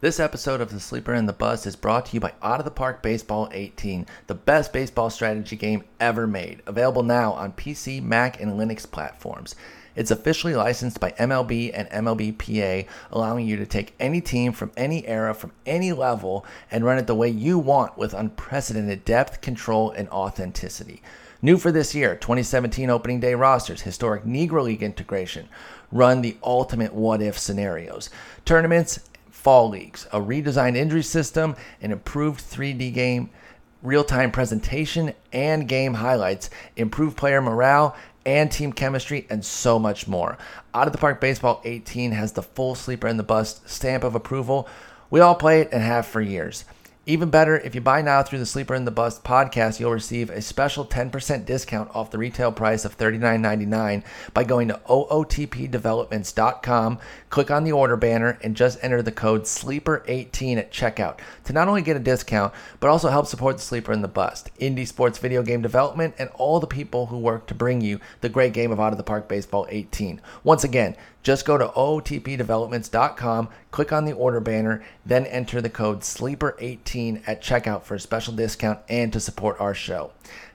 This episode of The Sleeper and the Bust is brought to you by Out of the Park Baseball 18, the best baseball strategy game ever made. Available now on PC, Mac, and Linux platforms. It's officially licensed by MLB and MLBPA, allowing you to take any team from any era, from any level, and run it the way you want with unprecedented depth, control, and authenticity. New for this year 2017 opening day rosters, historic Negro League integration, run the ultimate what if scenarios, tournaments, fall leagues, a redesigned injury system, an improved 3D game, real time presentation, and game highlights, improved player morale, and team chemistry, and so much more. Out of the Park Baseball 18 has the full sleeper and the bust stamp of approval. We all play it and have for years. Even better, if you buy now through the Sleeper in the Bust podcast, you'll receive a special 10% discount off the retail price of $39.99 by going to ootpdevelopments.com, click on the order banner, and just enter the code SLEEPER18 at checkout to not only get a discount, but also help support the Sleeper in the Bust, indie sports video game development, and all the people who work to bring you the great game of Out of the Park Baseball 18. Once again, just go to ootpdevelopments.com, click on the order banner, then enter the code SLEEPER18 at checkout for a special discount and to support our show.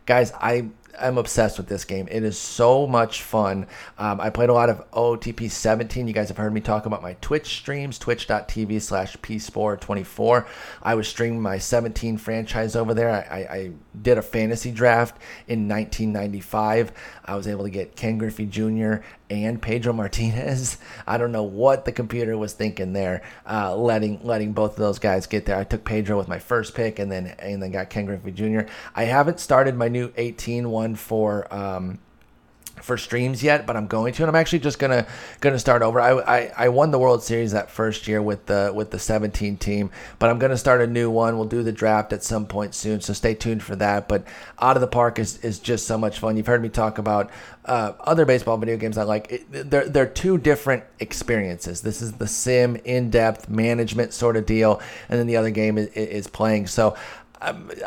Guys, I I'm obsessed with this game. It is so much fun. Um, I played a lot of OTP 17. You guys have heard me talk about my Twitch streams, twitch.tv slash pspore24. I was streaming my 17 franchise over there. I, I, I, did a fantasy draft in 1995. I was able to get Ken Griffey Jr. and Pedro Martinez. I don't know what the computer was thinking there, uh, letting letting both of those guys get there. I took Pedro with my first pick, and then and then got Ken Griffey Jr. I haven't started my new 18 one for. Um, for streams yet, but I'm going to, and I'm actually just gonna gonna start over. I, I, I won the World Series that first year with the with the 17 team, but I'm gonna start a new one. We'll do the draft at some point soon, so stay tuned for that. But out of the park is is just so much fun. You've heard me talk about uh, other baseball video games I like. It, they're they're two different experiences. This is the sim in depth management sort of deal, and then the other game is, is playing. So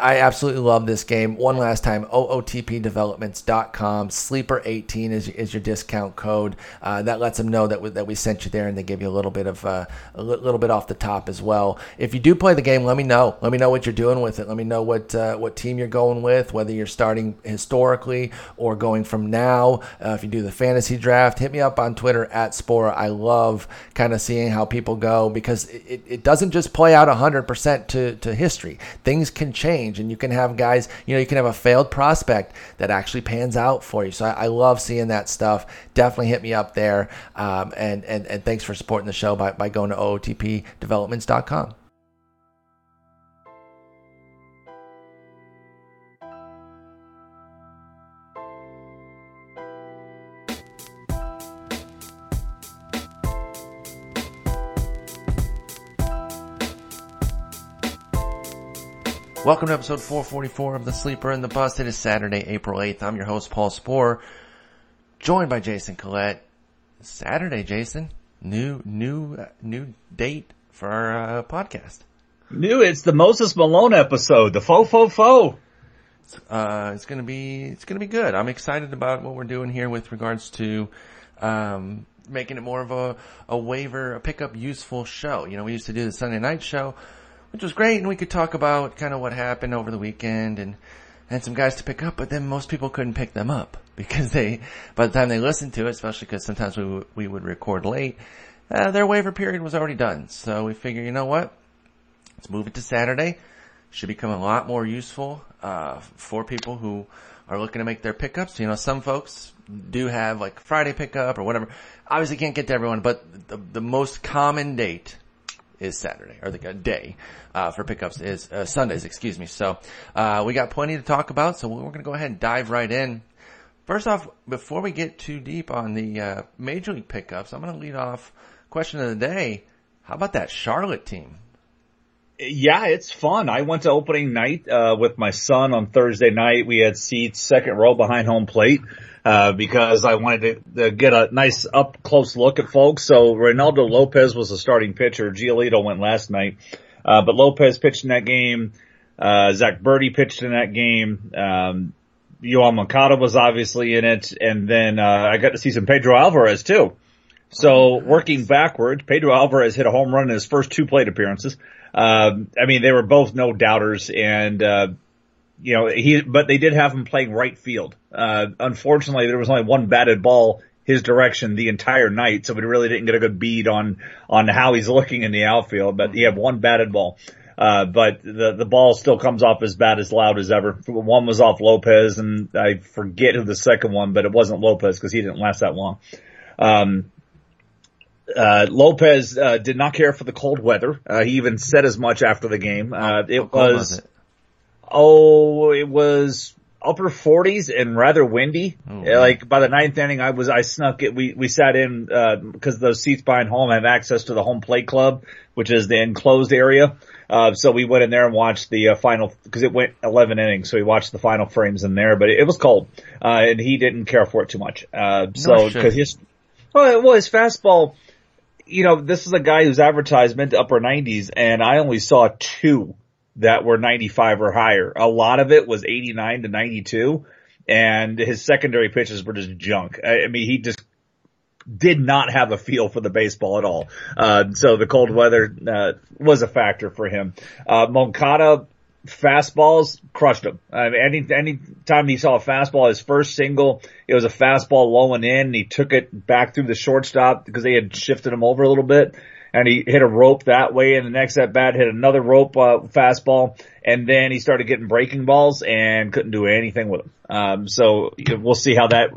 I absolutely love this game. One last time, ootpdevelopments.com. Sleeper18 is, is your discount code. Uh, that lets them know that we, that we sent you there, and they give you a little bit of uh, a little bit off the top as well. If you do play the game, let me know. Let me know what you're doing with it. Let me know what uh, what team you're going with, whether you're starting historically or going from now. Uh, if you do the fantasy draft, hit me up on Twitter at Sporer. I love kind of seeing how people go because it, it doesn't just play out 100% to, to history. Things can can change and you can have guys, you know, you can have a failed prospect that actually pans out for you. So I, I love seeing that stuff. Definitely hit me up there. Um, and, and, and thanks for supporting the show by, by going to ootpdevelopments.com. Welcome to episode 444 of The Sleeper and the Bust. It is Saturday, April 8th. I'm your host, Paul Sporer, joined by Jason Collette. Saturday, Jason. New, new, uh, new date for our uh, podcast. New, it's the Moses Malone episode, the faux faux faux. Uh, it's gonna be, it's gonna be good. I'm excited about what we're doing here with regards to, um, making it more of a, a waiver, a pickup useful show. You know, we used to do the Sunday night show which was great. And we could talk about kind of what happened over the weekend and, and some guys to pick up, but then most people couldn't pick them up because they, by the time they listened to it, especially because sometimes we, w- we would record late, uh, their waiver period was already done. So we figure, you know what? Let's move it to Saturday. Should become a lot more useful, uh, for people who are looking to make their pickups. You know, some folks do have like Friday pickup or whatever. Obviously can't get to everyone, but the, the most common date is Saturday, or the day uh, for pickups is uh, Sundays, excuse me. So uh, we got plenty to talk about, so we're going to go ahead and dive right in. First off, before we get too deep on the uh, major league pickups, I'm going to lead off question of the day. How about that Charlotte team? Yeah, it's fun. I went to opening night uh, with my son on Thursday night. We had seats second row behind home plate. Uh, because I wanted to, to, get a nice up close look at folks. So Reynaldo Lopez was the starting pitcher. Giolito went last night. Uh, but Lopez pitched in that game. Uh, Zack Burdi pitched in that game. Um, Yoan was obviously in it. And then, uh, I got to see some Pedro Alvarez too. So working backwards, Pedro Alvarez hit a home run in his first two plate appearances. Um, I mean, they were both no doubters and, uh, you know, he, but they did have him playing right field. Uh, unfortunately there was only one batted ball his direction the entire night, so we really didn't get a good bead on, on how he's looking in the outfield, but he had one batted ball. Uh, but the, the ball still comes off as bad as loud as ever. One was off Lopez and I forget who the second one, but it wasn't Lopez because he didn't last that long. Um, uh, Lopez, uh, did not care for the cold weather. Uh, he even said as much after the game. Uh, it was, was it? Oh, it was upper forties and rather windy. Oh, Uh, like by the ninth inning, I was, I snuck it. We, we sat in, uh, cause those seats behind home have access to the home plate club, which is the enclosed area. Uh, so we went in there and watched the uh, final, cause it went 11 innings. So we watched the final frames in there, but it, it was cold. Uh, and he didn't care for it too much. Uh, so, should cause he. his, well, well, his fastball, you know, this is a guy who's advertised mid upper 90s, and I only saw two that were 95 or higher. A lot of it was 89 to 92, and his secondary pitches were just junk. I, mean, he just did not have a feel for the baseball at all. Uh, so the cold weather, uh, was a factor for him. Uh, Moncada, fastballs crushed him. I mean, any any time he saw a fastball, his first single, it was a fastball low and in. And he took it back through the shortstop because they had shifted him over a little bit, and he hit a rope that way. And the next at bat hit another rope uh, fastball, and then he started getting breaking balls and couldn't do anything with them. Um, so we'll see how that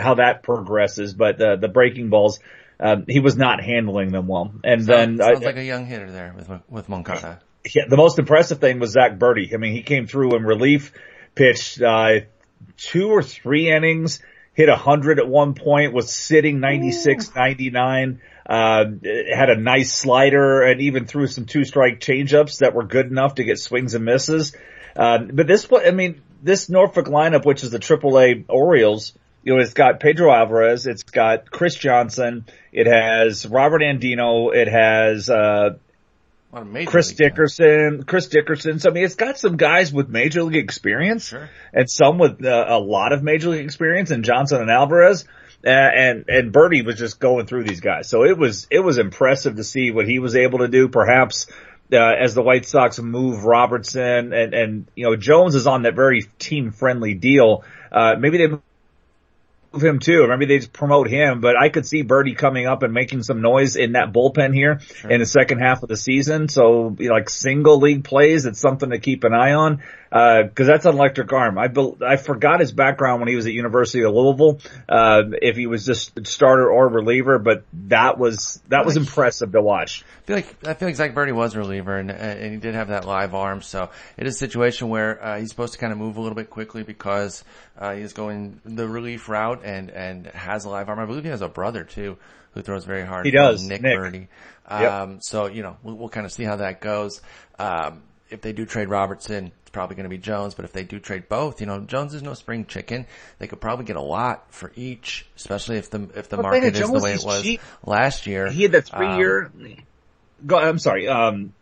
how that progresses. But uh, the breaking balls. Um, he was not handling them well, and then sounds I- like a young hitter there with with Moncada. yeah, the most impressive thing was Zach Burdi. I mean, he came through in relief, pitched uh, two or three innings, hit a hundred at one point, was sitting 96, 99. Uh, had a nice slider and even threw some two strike changeups that were good enough to get swings and misses. Uh, but this, I mean, this Norfolk lineup, which is the AAA Orioles, you know, it's got Pedro Alvarez, it's got Chris Johnson, it has Robert Andino, it has, uh, A lot of major Chris. Dickerson, Chris Dickerson. So I mean, it's got some guys with major league experience Sure. and some with uh, a lot of major league experience and Johnson and Alvarez. And, and Burdi was just going through these guys. So it was, it was impressive to see what he was able to do. Perhaps, uh, as the White Sox move Robertson and, and, you know, Jones is on that very team friendly deal. Uh, maybe they move him too. Maybe they just promote him, but I could see Burdi coming up and making some noise in that bullpen here in the second half of the season. So you know, like single league plays, it's something to keep an eye on. Uh, cause that's an electric arm. I, bel I forgot his background when he was at University of Louisville. Uh, if he was just starter or reliever, but that was, that was impressive to watch. I feel like I feel like Zach Burdi was a reliever, and and he did have that live arm. So it is a situation where uh, he's supposed to kind of move a little bit quickly because uh, he's going the relief route and and has a live arm. I believe he has a brother too who throws very hard. He does, Nick, Nick. Burdi. Yep. Um, so you know we'll, we'll kind of see how that goes. Um, if they do trade Robertson, it's probably going to be Jones. But if they do trade both, you know Jones is no spring chicken. They could probably get a lot for each, especially if the if the But market is the way is it was cheap. last year. He had that three year. go, I'm sorry. Um,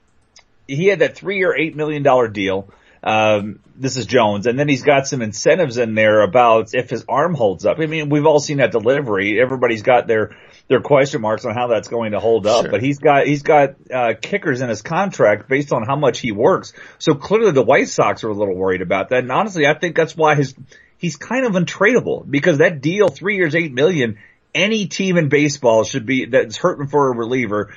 he had that three year, eight million dollar deal. Um, this is Jones, and then he's got some incentives in there about if his arm holds up. I mean, we've all seen that delivery. Everybody's got their their question marks on how that's going to hold up, Sure. but he's got he's got uh, kickers in his contract based on how much he works. So clearly, the White Sox are a little worried about that. And honestly, I think that's why his he's kind of untradeable because that deal, three years, eight million. Any team in baseball should be that's hurting for a reliever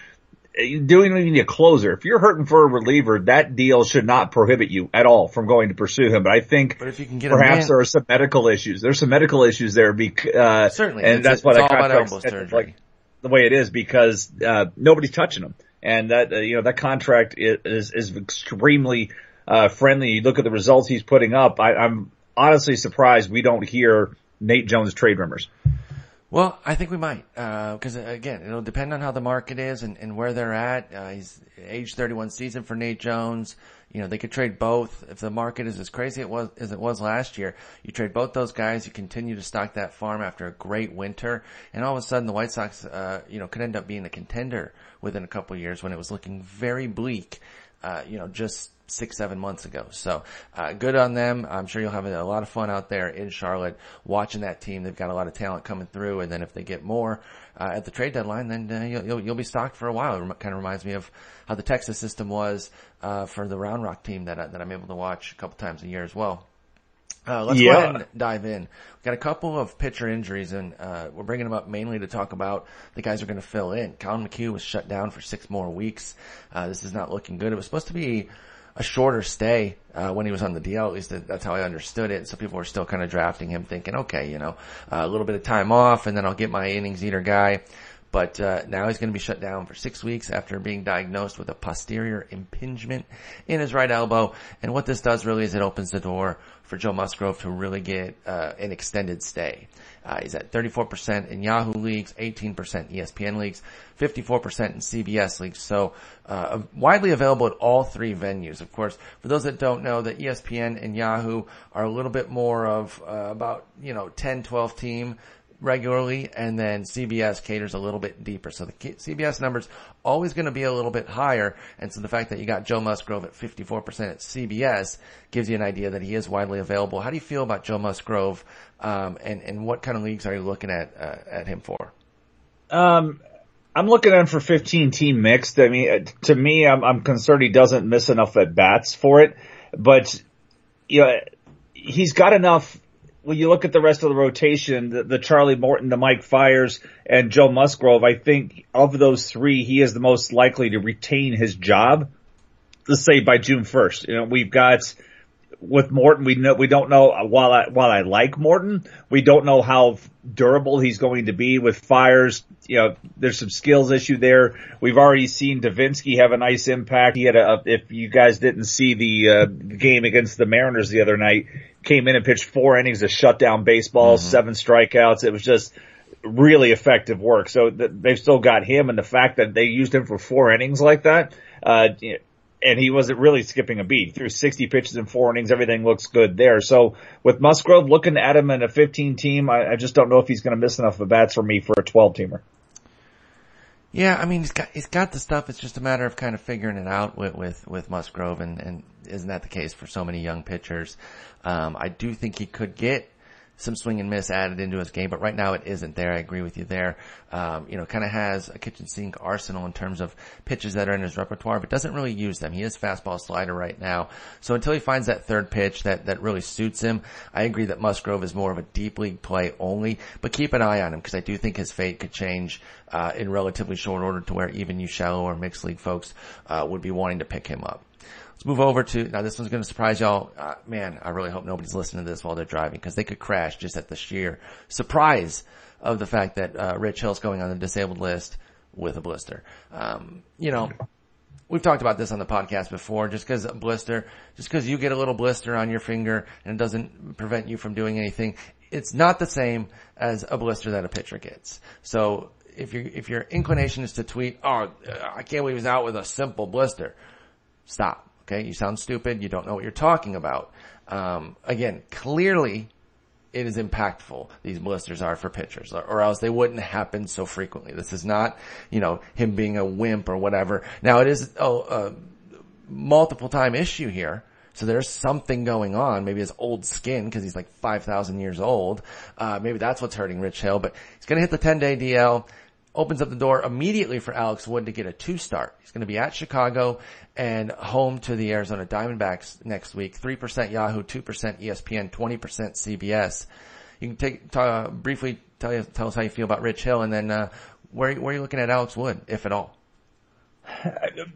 you don't even need a closer. If you're hurting for a reliever, that deal should not prohibit you at all from going to pursue him. But I think But if you can get perhaps there are some medical issues. There's some medical issues there because, uh, Certainly. and It's- that's why it's that all about elbow surgery. like the way it is because, uh, nobody's touching him. And that, uh, you know, that contract i- is, is extremely, uh, friendly. You look at the results he's putting up. I, I'm honestly surprised we don't hear Nate Jones trade rumors. Well, I think we might, because again, it'll depend on how the market is and, and where they're at. Uh, he's age 31 season for Nate Jones. You know, they could trade both. If the market is as crazy it was as it was last year, you trade both those guys. You continue to stock that farm after a great winter, and all of a sudden the White Sox, uh, you know, could end up being a contender within a couple years when it was looking very bleak. Uh, you know, just six, seven months ago. So, uh, good on them. I'm sure you'll have a lot of fun out there in Charlotte watching that team. They've got a lot of talent coming through. And then if they get more, uh, at the trade deadline, then uh, you'll, you'll, you'll be stocked for a while. It kind of reminds me of how the Texas system was, uh, for the Round Rock team that, that I'm able to watch a couple times a year as well. Uh, let's yeah. go ahead and dive in. We've got a couple of pitcher injuries, and uh, we're bringing them up mainly to talk about the guys who are going to fill in. Collin McHugh was shut down for six more weeks. Uh, this is not looking good. It was supposed to be a shorter stay uh, when he was on the DL. At least that's how I understood it. So people were still kind of drafting him, thinking, okay, you know, uh, a little bit of time off, and then I'll get my innings eater guy. But uh, now he's going to be shut down for six weeks after being diagnosed with a posterior impingement in his right elbow. And what this does really is it opens the door for Joe Musgrove to really get uh, an extended stay. Uh, he's at 34% in Yahoo leagues, 18% ESPN leagues, 54% in CBS leagues. So uh, widely available at all three venues. Of course, for those that don't know, that ESPN and Yahoo are a little bit more of uh, about you know 10, 12 team regularly, and then CBS caters a little bit deeper. So the CBS numbers always going to be a little bit higher, and so the fact that you got Joe Musgrove at 54% at CBS gives you an idea that he is widely available. How do you feel about Joe Musgrove, um, and and what kind of leagues are you looking at uh, at him for? Um, I'm looking at him for 15 team mixed. I mean, uh, to me, I'm, I'm concerned he doesn't miss enough at bats for it, but you know, he's got enough when you look at the rest of the rotation, the, the, Charlie Morton, the Mike Fiers, and Joe Musgrove, I think of those three, he is the most likely to retain his job. Let's say by June 1st. You know, we've got, with Morton, we know, we don't know, while I, while I like Morton, we don't know how durable he's going to be with Fiers. You know, there's some skills issue there. We've already seen Devenski have a nice impact. He had a, if you guys didn't see the, uh, game against the Mariners the other night, came in and pitched four innings of shutdown baseball, mm-hmm. seven strikeouts. It was just really effective work. So th- they've still got him and the fact that they used him for four innings like that, uh, and he wasn't really skipping a beat. Through 60 pitches in four innings, everything looks good there. So with Musgrove looking at him in a 15 team, I, I just don't know if he's going to miss enough of bats for me for a 12 teamer. Yeah, I mean he's got he's got the stuff. It's just a matter of kind of figuring it out with with, with Musgrove, and and isn't that the case for so many young pitchers? Um, I do think he could get some swing and miss added into his game, but right now it isn't there. I agree with you there. Um, you know, kind of has a kitchen sink arsenal in terms of pitches that are in his repertoire, but doesn't really use them. He is fastball slider right now. So until he finds that third pitch that, that really suits him, I agree that Musgrove is more of a deep league play only, but keep an eye on him because I do think his fate could change, uh, in relatively short order to where even you shallow or mixed league folks, uh, would be wanting to pick him up. Let's move over to, now this one's going to surprise y'all. Uh, man, I really hope nobody's listening to this while they're driving because they could crash just at the sheer surprise of the fact that, uh, Rich Hill's going on the disabled list with a blister. Um, you know, we've talked about this on the podcast before, just cause a blister, just cause you get a little blister on your finger and it doesn't prevent you from doing anything, it's not the same as a blister that a pitcher gets. So if your, if your inclination is to tweet, oh, I can't believe he's out with a simple blister, stop Okay, you sound stupid. You don't know what you're talking about. Um, again, clearly it is impactful. These blisters are for pitchers, or, else they wouldn't happen so frequently. This is not, you know, him being a wimp or whatever. Now it is a, a multiple time issue here. So there's something going on. Maybe his old skin, because he's like 5,000 years old. Uh, maybe that's what's hurting Rich Hill, but he's going to hit the 10 day DL opens up the door immediately for Alex Wood to get a two start. He's going to be at Chicago and home to the Arizona Diamondbacks next week. 3% Yahoo, 2% ESPN, 20% CBS. You can take, uh, briefly tell, you, tell us how you feel about Rich Hill and then, uh, where, where are you looking at Alex Wood, if at all?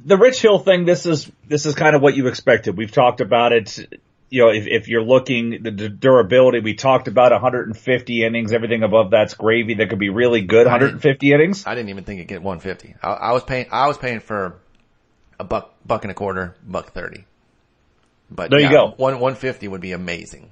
The Rich Hill thing, this is, this is kind of what you expected. We've talked about it you know, if, if you're looking the durability, we talked about 150 innings. Everything above that's gravy. That could be really good. 150 innings. I didn't even think it'd get 150. I, I, was paying. I was paying for a buck, buck and a quarter, buck thirty. But there yeah, you go. One 150 would be amazing.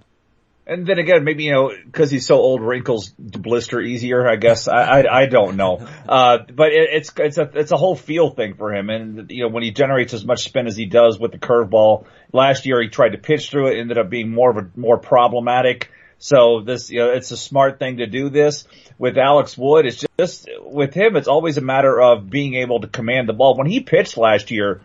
And then again, maybe, you know, cause he's so old, wrinkles blister easier, I guess. I, I, I don't know. Uh, but it, it's, it's a, it's a whole feel thing for him. And, you know, when he generates as much spin as he does with the curveball, last year he tried to pitch through it, ended up being more of a, more problematic. So this, you know, it's a smart thing to do this. With Alex Wood, it's just, with him, it's always a matter of being able to command the ball. When he pitched last year,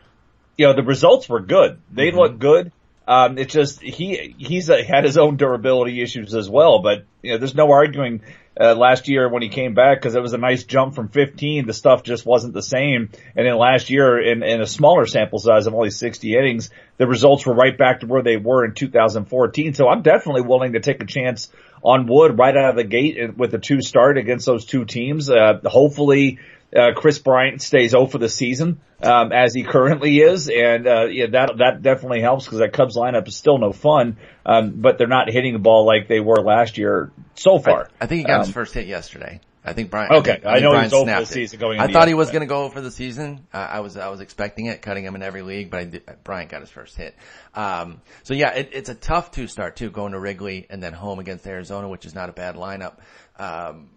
you know, the results were good. They mm-hmm. look good. Um, it's just he he's uh, had his own durability issues as well, but you know, there's no arguing. Uh, last year when he came back because it was a nice jump from 15, the stuff just wasn't the same. And then last year in, in a smaller sample size of only 60 innings, the results were right back to where they were in 2014. So I'm definitely willing to take a chance on Wood right out of the gate with a two start against those two teams. Uh, hopefully uh, Kris Bryant stays over the season um, as he currently is, and uh, yeah, that that definitely helps because that Cubs lineup is still no fun. Um, but they're not hitting the ball like they were last year so far. I, I think he got um, his first hit yesterday. I think Bryant. Okay, I, think, I, I know Bryant he was over the season going. I thought he was going to go for the season. Uh, I was I was expecting it, cutting him in every league, but did, Bryant got his first hit. Um, so yeah, it, it's a tough two start too, going to Wrigley and then home against Arizona, which is not a bad lineup. Um,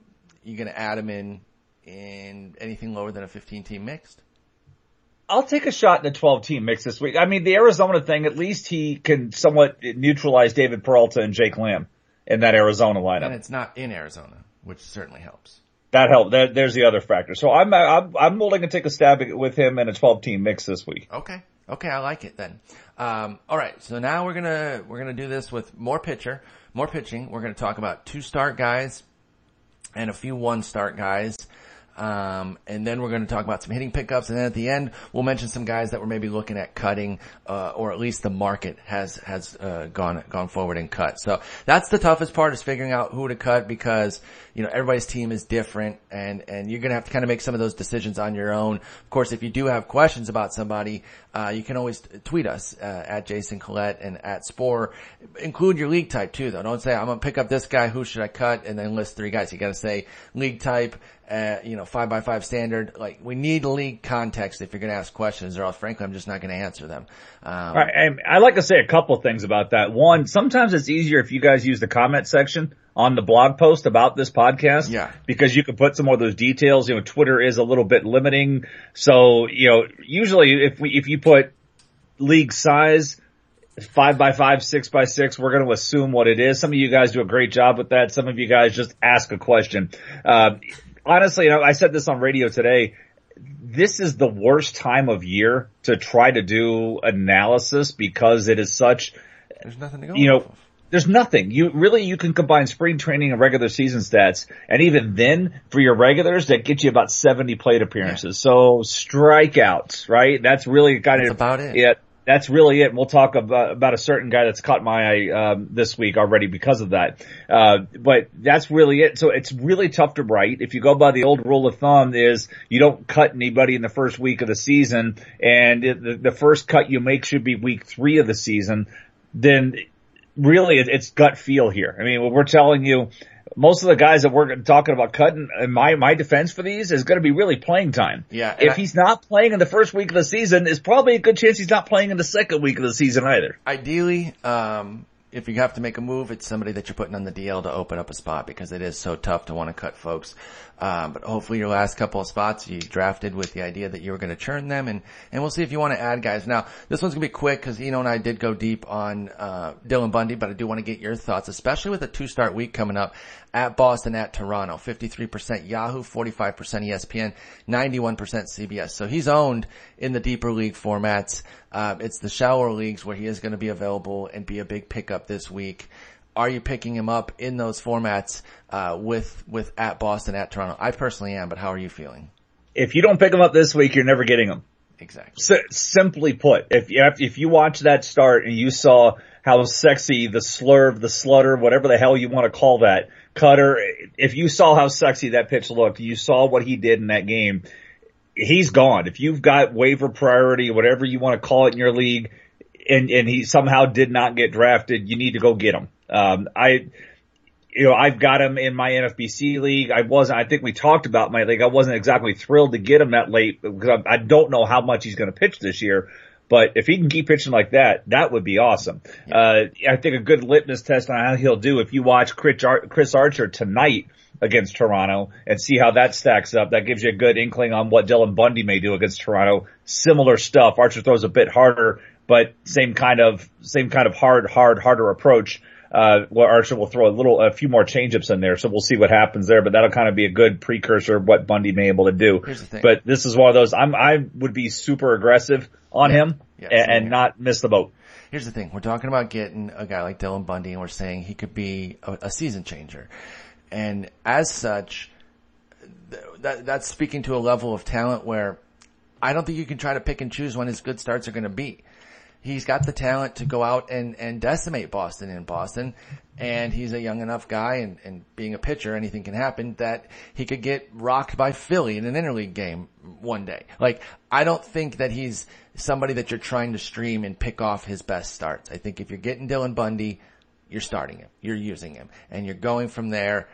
you're going to add him in in anything lower than a 15 team mixed? I'll take a shot in a 12 team mix this week. I mean, the Arizona thing, at least he can somewhat neutralize David Peralta and Jake Lamb in that Arizona lineup. And it's not in Arizona, which certainly helps. That helps. That, there's the other factor. So I'm, I'm, I'm willing to take a stab with him in a 12 team mix this week. Okay. Okay. I like it then. Um, all right. So now we're going to, we're going to do this with more pitcher, more pitching. We're going to talk about two start guys and a few one start guys. Um, and then we're going to talk about some hitting pickups, and then at the end we'll mention some guys that we're maybe looking at cutting, uh, or at least the market has has uh, gone gone forward and cut. So that's the toughest part is figuring out who to cut because you know everybody's team is different, and and you're going to have to kind of make some of those decisions on your own. Of course, if you do have questions about somebody, uh, you can always tweet us uh, at Jason Collette and at Sporer. Include your league type too, though. Don't say I'm going to pick up this guy. Who should I cut? And then list three guys. You got to say league type uh, you know, five by five standard. Like we need league context if you're going to ask questions, or else, frankly, I'm just not going to answer them. Um, I like to say a couple things about that. One, sometimes it's easier if you guys use the comment section on the blog post about this podcast. Yeah. Because you can put some more of those details. You know, Twitter is a little bit limiting. So, you know, usually if we, if you put league size, five by five, six by six. We're going to assume what it is. Some of you guys do a great job with that. Some of you guys just ask a question. Uh, honestly, you know, I said this on radio today. This is the worst time of year to try to do analysis because it is such. There's nothing to go. You know, of. There's nothing. You really you can combine spring training and regular season stats, and even then, for your regulars, that gets you about 70 plate appearances. Yeah. So strikeouts, right? That's really kind That's of about it. Yeah, that's really it. we'll talk about, about a certain guy that's caught my eye um, this week already because of that. Uh, but that's really it. So it's really tough to write. If you go by the old rule of thumb, is you don't cut anybody in the first week of the season, and it, the, the first cut you make should be week three of the season. Then really, it, it's gut feel here. I mean, we're telling you most of the guys that we're talking about cutting, in my my defense for these is going to be really playing time. Yeah. If I, he's not playing in the first week of the season, is probably a good chance he's not playing in the second week of the season either. Ideally, um, if you have to make a move, it's somebody that you're putting on the DL to open up a spot because it is so tough to want to cut folks. Um, but hopefully your last couple of spots you drafted with the idea that you were going to churn them and, and we'll see if you want to add guys. Now, this one's going to be quick because Eno and I did go deep on, uh, Dylan Bundy, but I do want to get your thoughts, especially with a two start week coming up at Boston, at Toronto. 53% Yahoo, 45% ESPN, 91% CBS. So he's owned in the deeper league formats. Uh, it's the shallower leagues where he is going to be available and be a big pickup this week. Are you picking him up in those formats uh, with with at Boston, at Toronto? I personally am, but how are you feeling? If you don't pick him up this week, you're never getting him. Exactly. S- simply put, if you if you watch that start and you saw how sexy the slurve, the slutter, whatever the hell you want to call that cutter, if you saw how sexy that pitch looked, you saw what he did in that game. He's gone. If you've got waiver priority, whatever you want to call it in your league, and and he somehow did not get drafted, you need to go get him. Um, I you know, I've got him in my NFBC league. I wasn't, I think we talked about my league. I wasn't exactly thrilled to get him that late because I, I don't know how much he's going to pitch this year. But if he can keep pitching like that, that would be awesome. Yeah. Uh, I think a good litmus test on how he'll do if you watch Chris, Chris Archer tonight against Toronto and see how that stacks up. That gives you a good inkling on what Dylan Bundy may do against Toronto. Similar stuff. Archer throws a bit harder, but same kind of, same kind of hard, hard, harder approach uh, well, Archer will throw a little, a few more changeups in there, so we'll see what happens there. But that'll kind of be a good precursor of what Bundy may be able to do. Here's the thing. But this is one of those. I'm, I would be super aggressive on yeah. him. Yeah, and, and not miss the boat. Here's the thing. We're talking about getting a guy like Dylan Bundy and we're saying he could be a, a season changer. And as such, th- that, that's speaking to a level of talent where I don't think you can try to pick and choose when his good starts are going to be. He's got the talent to go out and, and decimate Boston in Boston. And he's a young enough guy and, and being a pitcher, anything can happen that he could get rocked by Philly in an interleague game one day. Like, I don't think that he's somebody that you're trying to stream and pick off his best starts. I think if you're getting Dylan Bundy, you're starting him, you're using him, and you're going from there.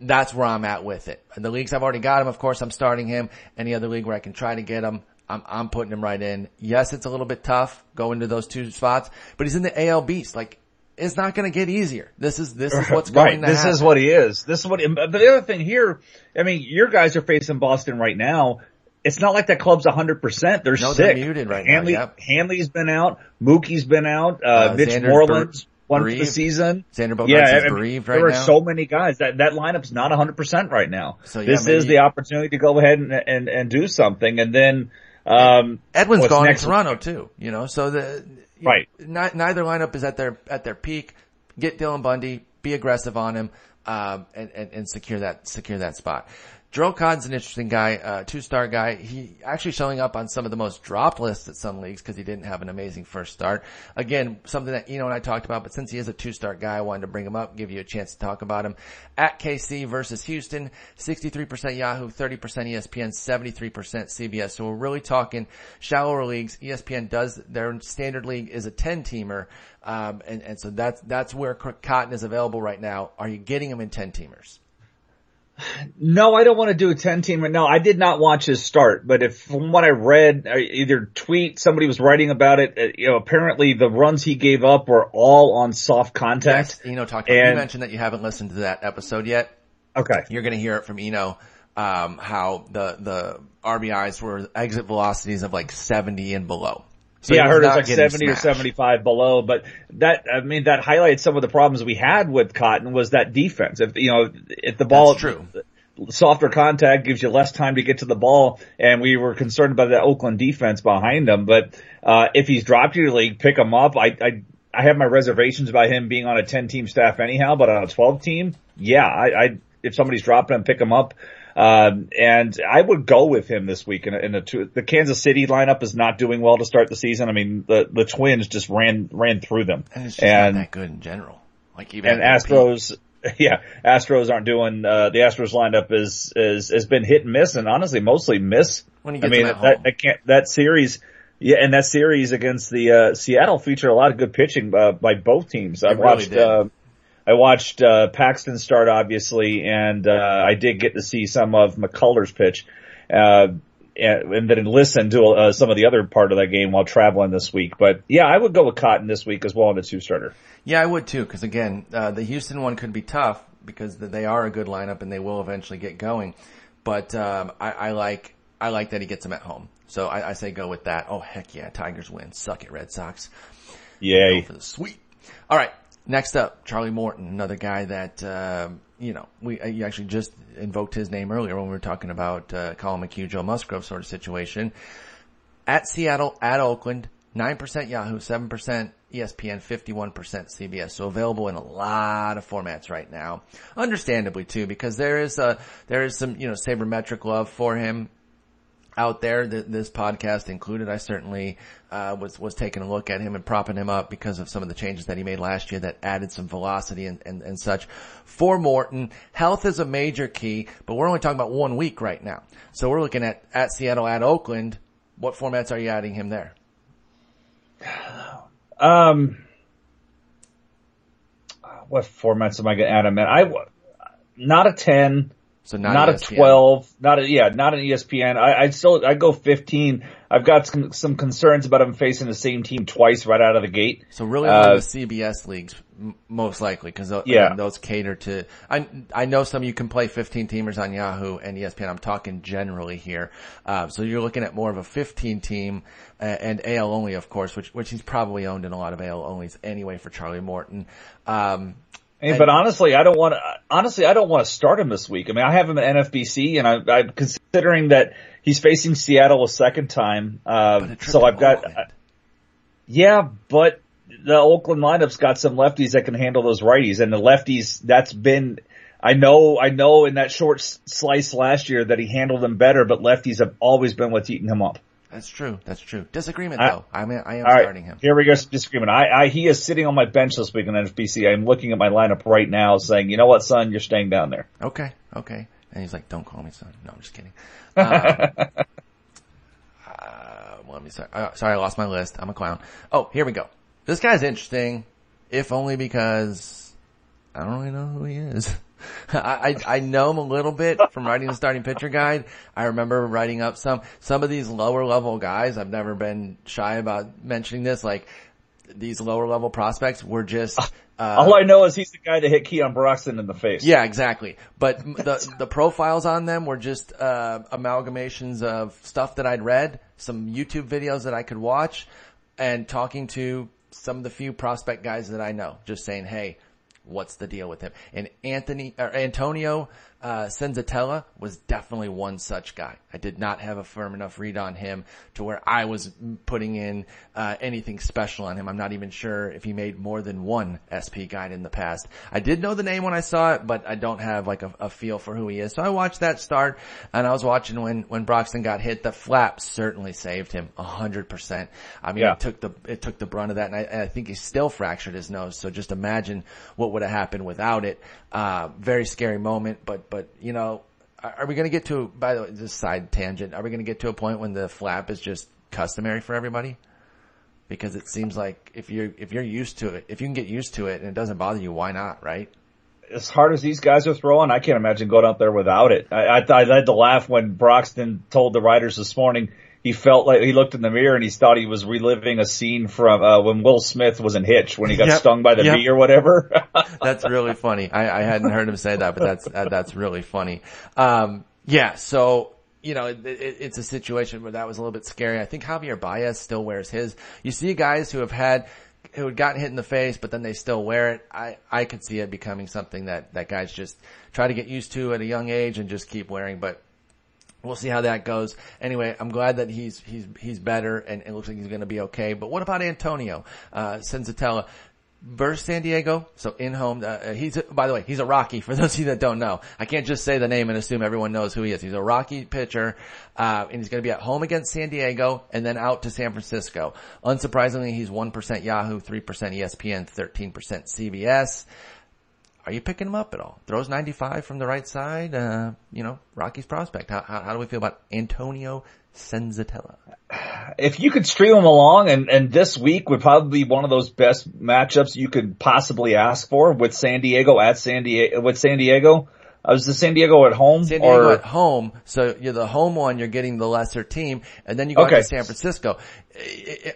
That's where I'm at with it. The leagues I've already got him, of course, I'm starting him. Any other league where I can try to get him, I'm, I'm putting him right in. Yes, it's a little bit tough going to those two spots, but he's in the AL Beast. Like, it's not going to get easier. This is, this is what's going right. to This happen. is what he is. This is what. But the other thing here, I mean, your guys are facing Boston right now. It's not like that club's hundred percent. They're No, they're muted right now, Hanley, yep. Hanley's been out. Mookie's been out. Uh, Uh, Mitch Xander Moreland's one for the season. Xander Bogaerts yeah, is I mean, bereaved right there are now. so many guys that that lineup's not hundred percent right now. So, yeah, this is the opportunity to go ahead and and, and do something, and then. Um, Edwin's gone in Toronto too, you know, so the, Right. Ni- neither lineup is at their, at their peak. Get Dylan Bundy, be aggressive on him, um, and, and, and secure that, secure that spot. Jharel Cotton's an interesting guy, uh, two-star guy. He actually showing up on some of the most dropped lists at some leagues because he didn't have an amazing first start. Again, something that Eno and I talked about, but since he is a two-star guy, I wanted to bring him up, give you a chance to talk about him. At KC versus Houston, 63% Yahoo, 30% ESPN, 73% CBS. So we're really talking shallower leagues. ESPN does, their standard league is a 10-teamer. Um, and, and so that's, that's where Cotton is available right now. Are you getting him in 10-teamers? No, I don't want to do a 10 team. No, I did not watch his start, but if from what I read, either tweet, somebody was writing about it, uh, you know, apparently the runs he gave up were all on soft contact. Eno talked about, you mentioned that you haven't listened to that episode yet. Okay. You're going to hear it from Eno, um, how the, the RBIs were exit velocities of like 70 and below. So yeah, I heard it was like getting 70 or 75 below, but that, I mean, that highlights some of the problems we had with Cotton was that defense. If, you know, if the ball, That's true. softer contact gives you less time to get to the ball, and we were concerned about the Oakland defense behind him. But uh, if he's dropped your league, pick him up. I, I I have my reservations about him being on a 10 team staff anyhow, but on a 12 team, yeah, I, I if somebody's dropping him, pick him up. Um, and I would go with him this week in a, in a two, the Kansas City lineup is not doing well to start the season. I mean, the, the Twins just ran, ran through them. And it's just And- not that good in general. Like even and. Astros, yeah, Astros aren't doing. Uh, the Astros lineup is is has been hit and miss, and honestly, mostly miss. When he I mean, that, home. that can't that series. Yeah, and that series against the uh, Seattle featured a lot of good pitching uh, by both teams. I really watched. Uh, I watched uh, Paxton start, obviously, and uh, I did get to see some of McCullers pitch, uh, and, and then listen to uh, some of the other part of that game while traveling this week. But yeah, I would go with Cotton this week as well in a two starter. Yeah, I would too, because again, uh, the Houston one could be tough because they are a good lineup and they will eventually get going. But um, I, I like I like that he gets them at home, so I, I say go with that. Oh heck yeah, Tigers win. Suck it, Red Sox. Yay! Go for the sweep. All right, next up, Charlie Morton, another guy that um, you know we uh, you actually just invoked his name earlier when we were talking about uh, Collin McHugh, Joe Musgrove sort of situation. At Seattle, at Oakland, nine percent Yahoo, seven percent E ESPN, fifty-one percent CBS. So available in a lot of formats right now. Understandably too, because there is a there is some you know sabermetric love for him out there. Th- this podcast included. I certainly uh, was was taking a look at him and propping him up because of some of the changes that he made last year that added some velocity and, and, and such. For Morton, health is a major key, but we're only talking about one week right now. So we're looking at at Seattle, at Oakland. What formats are you adding him there? Um, what formats am I going to add him in? I not a ten, So not, not, a twelve, not a yeah, not an ESPN. I I still I go fifteen. I've got some, some concerns about him facing the same team twice right out of the gate. So really, Uh, one of the CBS leagues, most likely, because Yeah. those cater to. I I know some of you can play 15 teamers on Yahoo and ESPN. I'm talking generally here. Uh, so you're looking at more of a 15 team uh, and AL only, of course, which which he's probably owned in a lot of AL onlys anyway for Charlie Morton. Um, Hey, but honestly, I don't want to. Honestly, I don't want to start him this week. I mean, I have him at NFBC, and I, I'm considering that he's facing Seattle a second time. Uh, so I've got. Oakland. Yeah, but the Oakland lineup's got some lefties that can handle those righties, and the lefties that's been. I know, I know. In that short slice last year, that he handled them better, but lefties have always been what's eating him up. That's true. That's true. Disagreement I, though. I mean, I am right, starting him. Here we go. Disagreement. I, I, he is sitting on my bench this week in NFBC. I'm looking at my lineup right now, saying, you know what, son, you're staying down there. Okay. Okay. And he's like, don't call me son. No, I'm just kidding. Uh, uh, let me sorry. Uh, sorry, I lost my list. I'm a clown. Oh, here we go. This guy's interesting, if only because I don't really know who he is. I, I, I know him a little bit from writing the starting pitcher guide. I remember writing up some, some of these lower level guys. I've never been shy about mentioning this. Like these lower level prospects were just, uh, all I know is he's the guy that hit Keon Broxton in the face. Yeah, exactly. But the, the profiles on them were just, uh, amalgamations of stuff that I'd read, some YouTube videos that I could watch and talking to some of the few prospect guys that I know, just saying, Hey, what's the deal with him? And Anthony or Antonio uh, Senzatela was definitely one such guy. I did not have a firm enough read on him to where I was putting in uh, anything special on him. I'm not even sure if he made more than one SP guide in the past. I did know the name when I saw it, but I don't have like a, a feel for who he is. So I watched that start, and I was watching when when Broxton got hit. The flap certainly saved him a hundred percent. I mean, yeah. it took the it took the brunt of that, and I, and I think he still fractured his nose. So just imagine what would have happened without it. Uh, very scary moment, but but you know, are we going to get to? By the way, this side tangent. Are we going to get to a point when the flap is just customary for everybody? Because it seems like if you're if you're used to it, if you can get used to it and it doesn't bother you, why not? Right? As hard as these guys are throwing, I can't imagine going out there without it. I, I, I had to laugh when Broxton told the writers this morning he felt like he looked in the mirror and he thought he was reliving a scene from uh, when Will Smith was in Hitch when he got yep. stung by the yep. bee or whatever. that's really funny. I, I, hadn't heard him say that, but that's uh, that's really funny. Um, yeah, so you know, it, it, it's a situation where that was a little bit scary. I think Javier Baez still wears his. You see guys who have had who had gotten hit in the face, but then they still wear it. I, I could see it becoming something that, that guys just try to get used to at a young age and just keep wearing. But We'll see how that goes. Anyway, I'm glad that he's he's he's better and it looks like he's going to be okay. But what about Antonio uh, Senzatela? versus San Diego. So in home, uh, he's, by the way, he's a Rocky for those of you that don't know. I can't just say the name and assume everyone knows who he is. He's a Rocky pitcher, uh, and he's going to be at home against San Diego and then out to San Francisco. Unsurprisingly, he's 1% Yahoo, 3% ESPN, 13% CBS. Are you picking him up at all? Throws 95 from the right side. Uh, you know, Rocky's prospect. How, how, how, do we feel about Antonio Senzatela? If you could stream him along, and, and this week would probably be one of those best matchups you could possibly ask for with San Diego at San Diego, with San Diego. Uh, was the San Diego at home? San Diego or? at home. So you're the home one, you're getting the lesser team, and then you go okay. to San Francisco.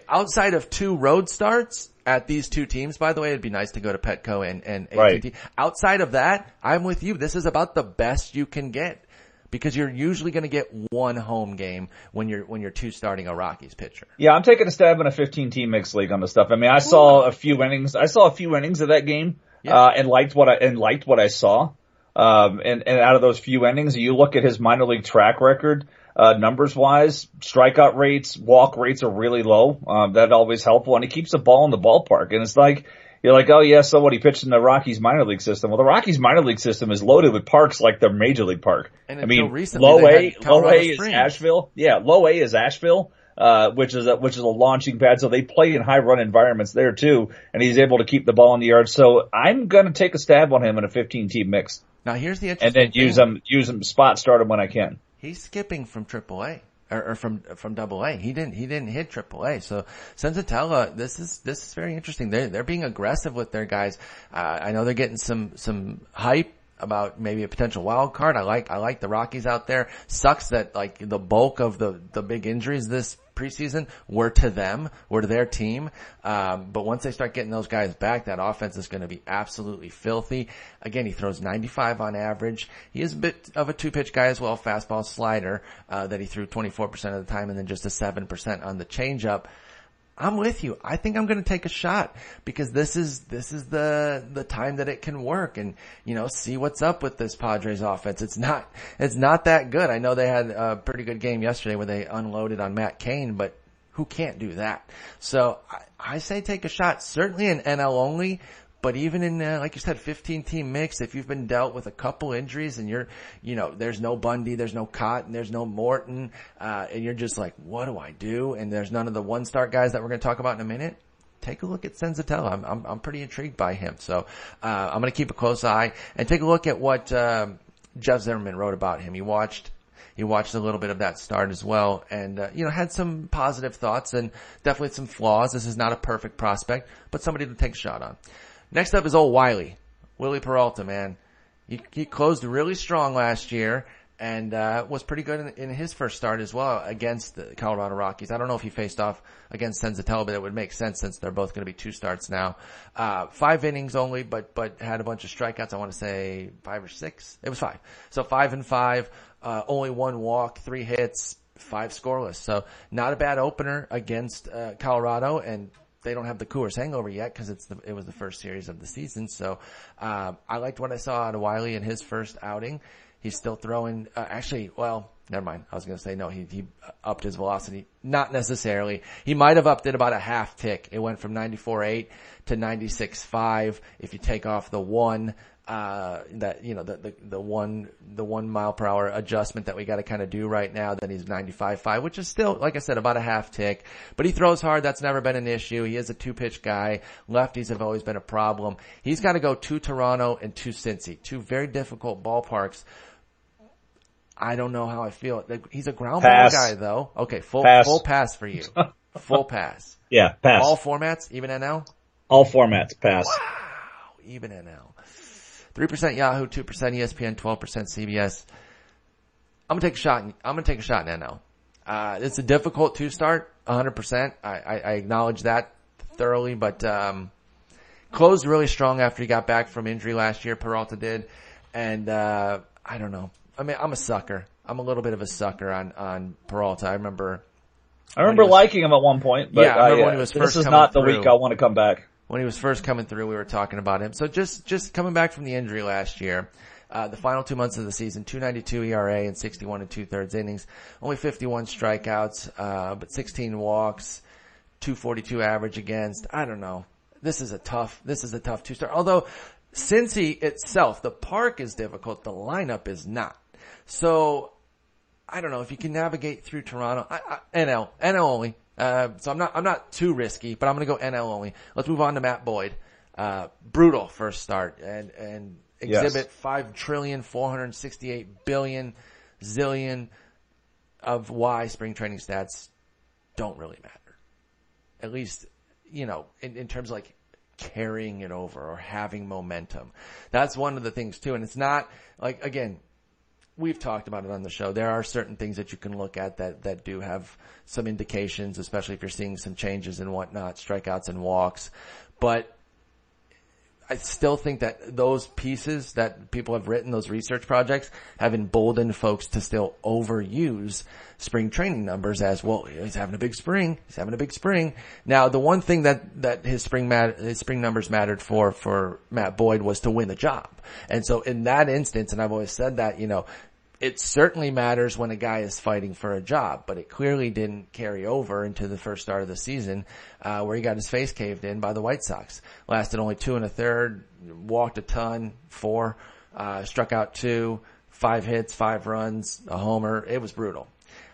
Outside of two road starts, at these two teams, by the way, it'd be nice to go to Petco and, and AT&T. Right. Outside of that, I'm with you. This is about the best you can get because you're usually going to get one home game when you're when you're two starting a Rockies pitcher. Yeah, I'm taking a stab in a 15 team mixed league on this stuff. I mean, I saw a few innings. I saw a few innings of that game yeah. uh, and liked what I and liked what I saw. Um, and and out of those few innings, you look at his minor league track record. Uh, numbers wise, strikeout rates, walk rates are really low. Um, that always helpful, and he keeps the ball in the ballpark. And it's like you're like, oh yeah, so what? He pitched in the Rockies minor league system. Well, the Rockies minor league system is loaded with parks like the major league park. And I mean, low A, low A is Asheville. Yeah, low A is Asheville. Uh, which is a, which is a launching pad. So they play in high run environments there too, and he's able to keep the ball in the yard. So I'm going to take a stab on him in a 15 team mix. Now here's the interesting and then use thing. him use him spot start him when I can. He's skipping from AAA or, or from from Double A. He didn't he didn't hit Triple A. So Senzatela, this is this is very interesting. They're they're being aggressive with their guys. Uh, I know they're getting some some hype about maybe a potential wild card. I like I like the Rockies out there. Sucks that like the bulk of the the big injuries this preseason were to them, were to their team. Um, but once they start getting those guys back, that offense is going to be absolutely filthy. Again, he throws 95 on average. He is a bit of a two pitch guy as well, fastball slider, uh, that he threw 24% of the time and then just a 7% on the changeup. I'm with you. I think I'm going to take a shot because this is, this is the, the time that it can work and, you know, see what's up with this Padres offense. It's not, it's not that good. I know they had a pretty good game yesterday where they unloaded on Matt Cain, but who can't do that. So I, I say take a shot, certainly in NL only, but even in, uh, like you said, 15 team mix, if you've been dealt with a couple injuries and you're, you know, there's no Bundy, there's no Cotton, there's no Morton, uh, and you're just like, what do I do? And there's none of the one start guys that we're going to talk about in a minute. Take a look at Senzatela. I'm, I'm, I'm pretty intrigued by him. So, uh, I'm going to keep a close eye and take a look at what, um, Jeff Zimmerman wrote about him. He watched he watched a little bit of that start as well and, uh, you know, had some positive thoughts and definitely some flaws. This is not a perfect prospect, but somebody to take a shot on. Next up is old Wily. Wily Peralta, man. He, he closed really strong last year and, uh, was pretty good in, in, his first start as well against the Colorado Rockies. I don't know if he faced off against Senzatela, but it would make sense since they're both going to be two starts now. Uh, five innings only, but, but had a bunch of strikeouts. I want to say five or six. It was five. So five and five uh, only one walk, three hits, five scoreless. So not a bad opener against uh, Colorado, and they don't have the Coors hangover yet because it's the, it was the first series of the season. So uh, I liked what I saw out of Wily in his first outing. He's still throwing. Uh, actually, well, never mind. I was going to say no. He he upped his velocity. Not necessarily. He might have upped it about a half tick. It went from 94.8 to 96.5. If you take off the one uh, that, you know, the, the, the one, the one mile per hour adjustment that we got to kind of do right now Then he's 95.5, which is still, like I said, about a half tick, but he throws hard. That's never been an issue. He is a two pitch guy. Lefties have always been a problem. He's got to go to Toronto and to Cincy, two very difficult ballparks. I don't know how I feel. He's a ground ball guy though. Okay, full pass. full pass for you. full pass. Yeah, pass. All formats, even NL. All formats, pass. Wow, even NL. 3% Yahoo, 2% ESPN, 12% CBS. I'm gonna take a shot. I'm gonna take a shot in NL. Uh, it's a difficult to start, 100%. I, I, I acknowledge that thoroughly, but, um, closed really strong after he got back from injury last year. Peralta did. And, uh, I don't know. I mean, I'm a sucker. I'm a little bit of a sucker on, on Peralta. I remember. I remember was, liking him at one point, but yeah, I remember uh, when he was first this is not the through. week I want to come back when he was first coming through, we were talking about him. So just, just coming back from the injury last year, uh, the final two months of the season, 292 ERA and 61 and two thirds innings, only 51 strikeouts, uh, but 16 walks, 242 average against. I don't know. This is a tough, this is a tough two star. Although Cincy itself, the park is difficult, the lineup is not. So I don't know if you can navigate through Toronto, I, I, NL, NL only. Uh, so I'm not, I'm not too risky, but I'm going to go NL only. Let's move on to Matt Boyd. Uh, brutal first start and, and exhibit yes. 5 trillion, 468 billion, zillion of why spring training stats don't really matter. At least, you know, in, in terms of like carrying it over or having momentum. That's one of the things too. And it's not like, again, we've talked about it on the show. There are certain things that you can look at that, that do have some indications, especially if you're seeing some changes and whatnot, strikeouts and walks. But I still think that those pieces that people have written, those research projects, have emboldened folks to still overuse spring training numbers as well. He's having a big spring. He's having a big spring. Now, the one thing that that his spring mat- his spring numbers mattered for for Matt Boyd was to win the job. And so, in that instance, and I've always said that, you know, it certainly matters when a guy is fighting for a job, but it clearly didn't carry over into the first start of the season, uh, where he got his face caved in by the White Sox. Lasted only two and a third, walked a ton, four, uh, struck out two, five hits, five runs, a homer. It was brutal.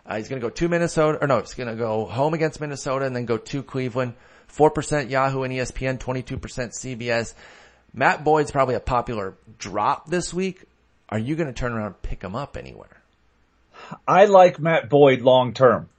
Uh, he's going to go to Minnesota, or no, he's going to go home against Minnesota and then go to Cleveland. 4% Yahoo and ESPN, 22% CBS. Matt Boyd's probably a popular drop this week. Are you going to turn around and pick him up anywhere? I like Matt Boyd long term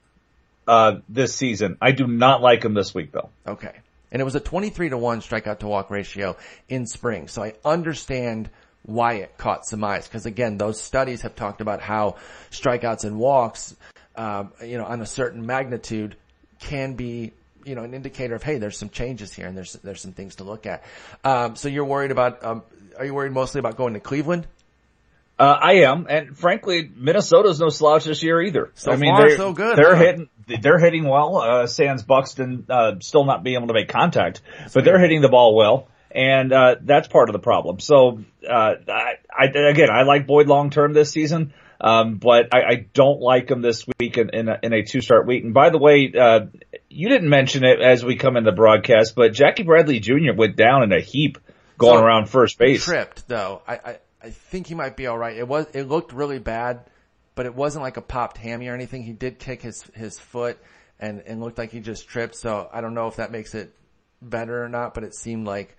uh, this season. I do not like him this week though. Okay. And it was a 23 to 1 strikeout to walk ratio in spring. So I understand why it caught some eyes. Cause again, those studies have talked about how strikeouts and walks, um, you know, on a certain magnitude can be you know, an indicator of, hey, there's some changes here and there's, there's some things to look at. Um, so you're worried about, um, are you worried mostly about going to Cleveland? Uh, I am, and frankly, Minnesota's no slouch this year either. So I mean, far, so good. They're huh? hitting, they're hitting well. Uh, Sans Buxton, uh, still not being able to make contact, but they're hitting the ball well, and uh, that's part of the problem. So, uh, I, I, again, I like Boyd long term this season. Um, but I, I don't like him this week in, in a, in a two start week. And by the way, uh, you didn't mention it as we come in the broadcast, but Jackie Bradley Jr. went down in a heap going so, around first base. Tripped though. I, I, I think he might be all right. It was, it looked really bad, but it wasn't like a popped hammy or anything. He did kick his, his foot and, and looked like he just tripped. So I don't know if that makes it better or not, but it seemed like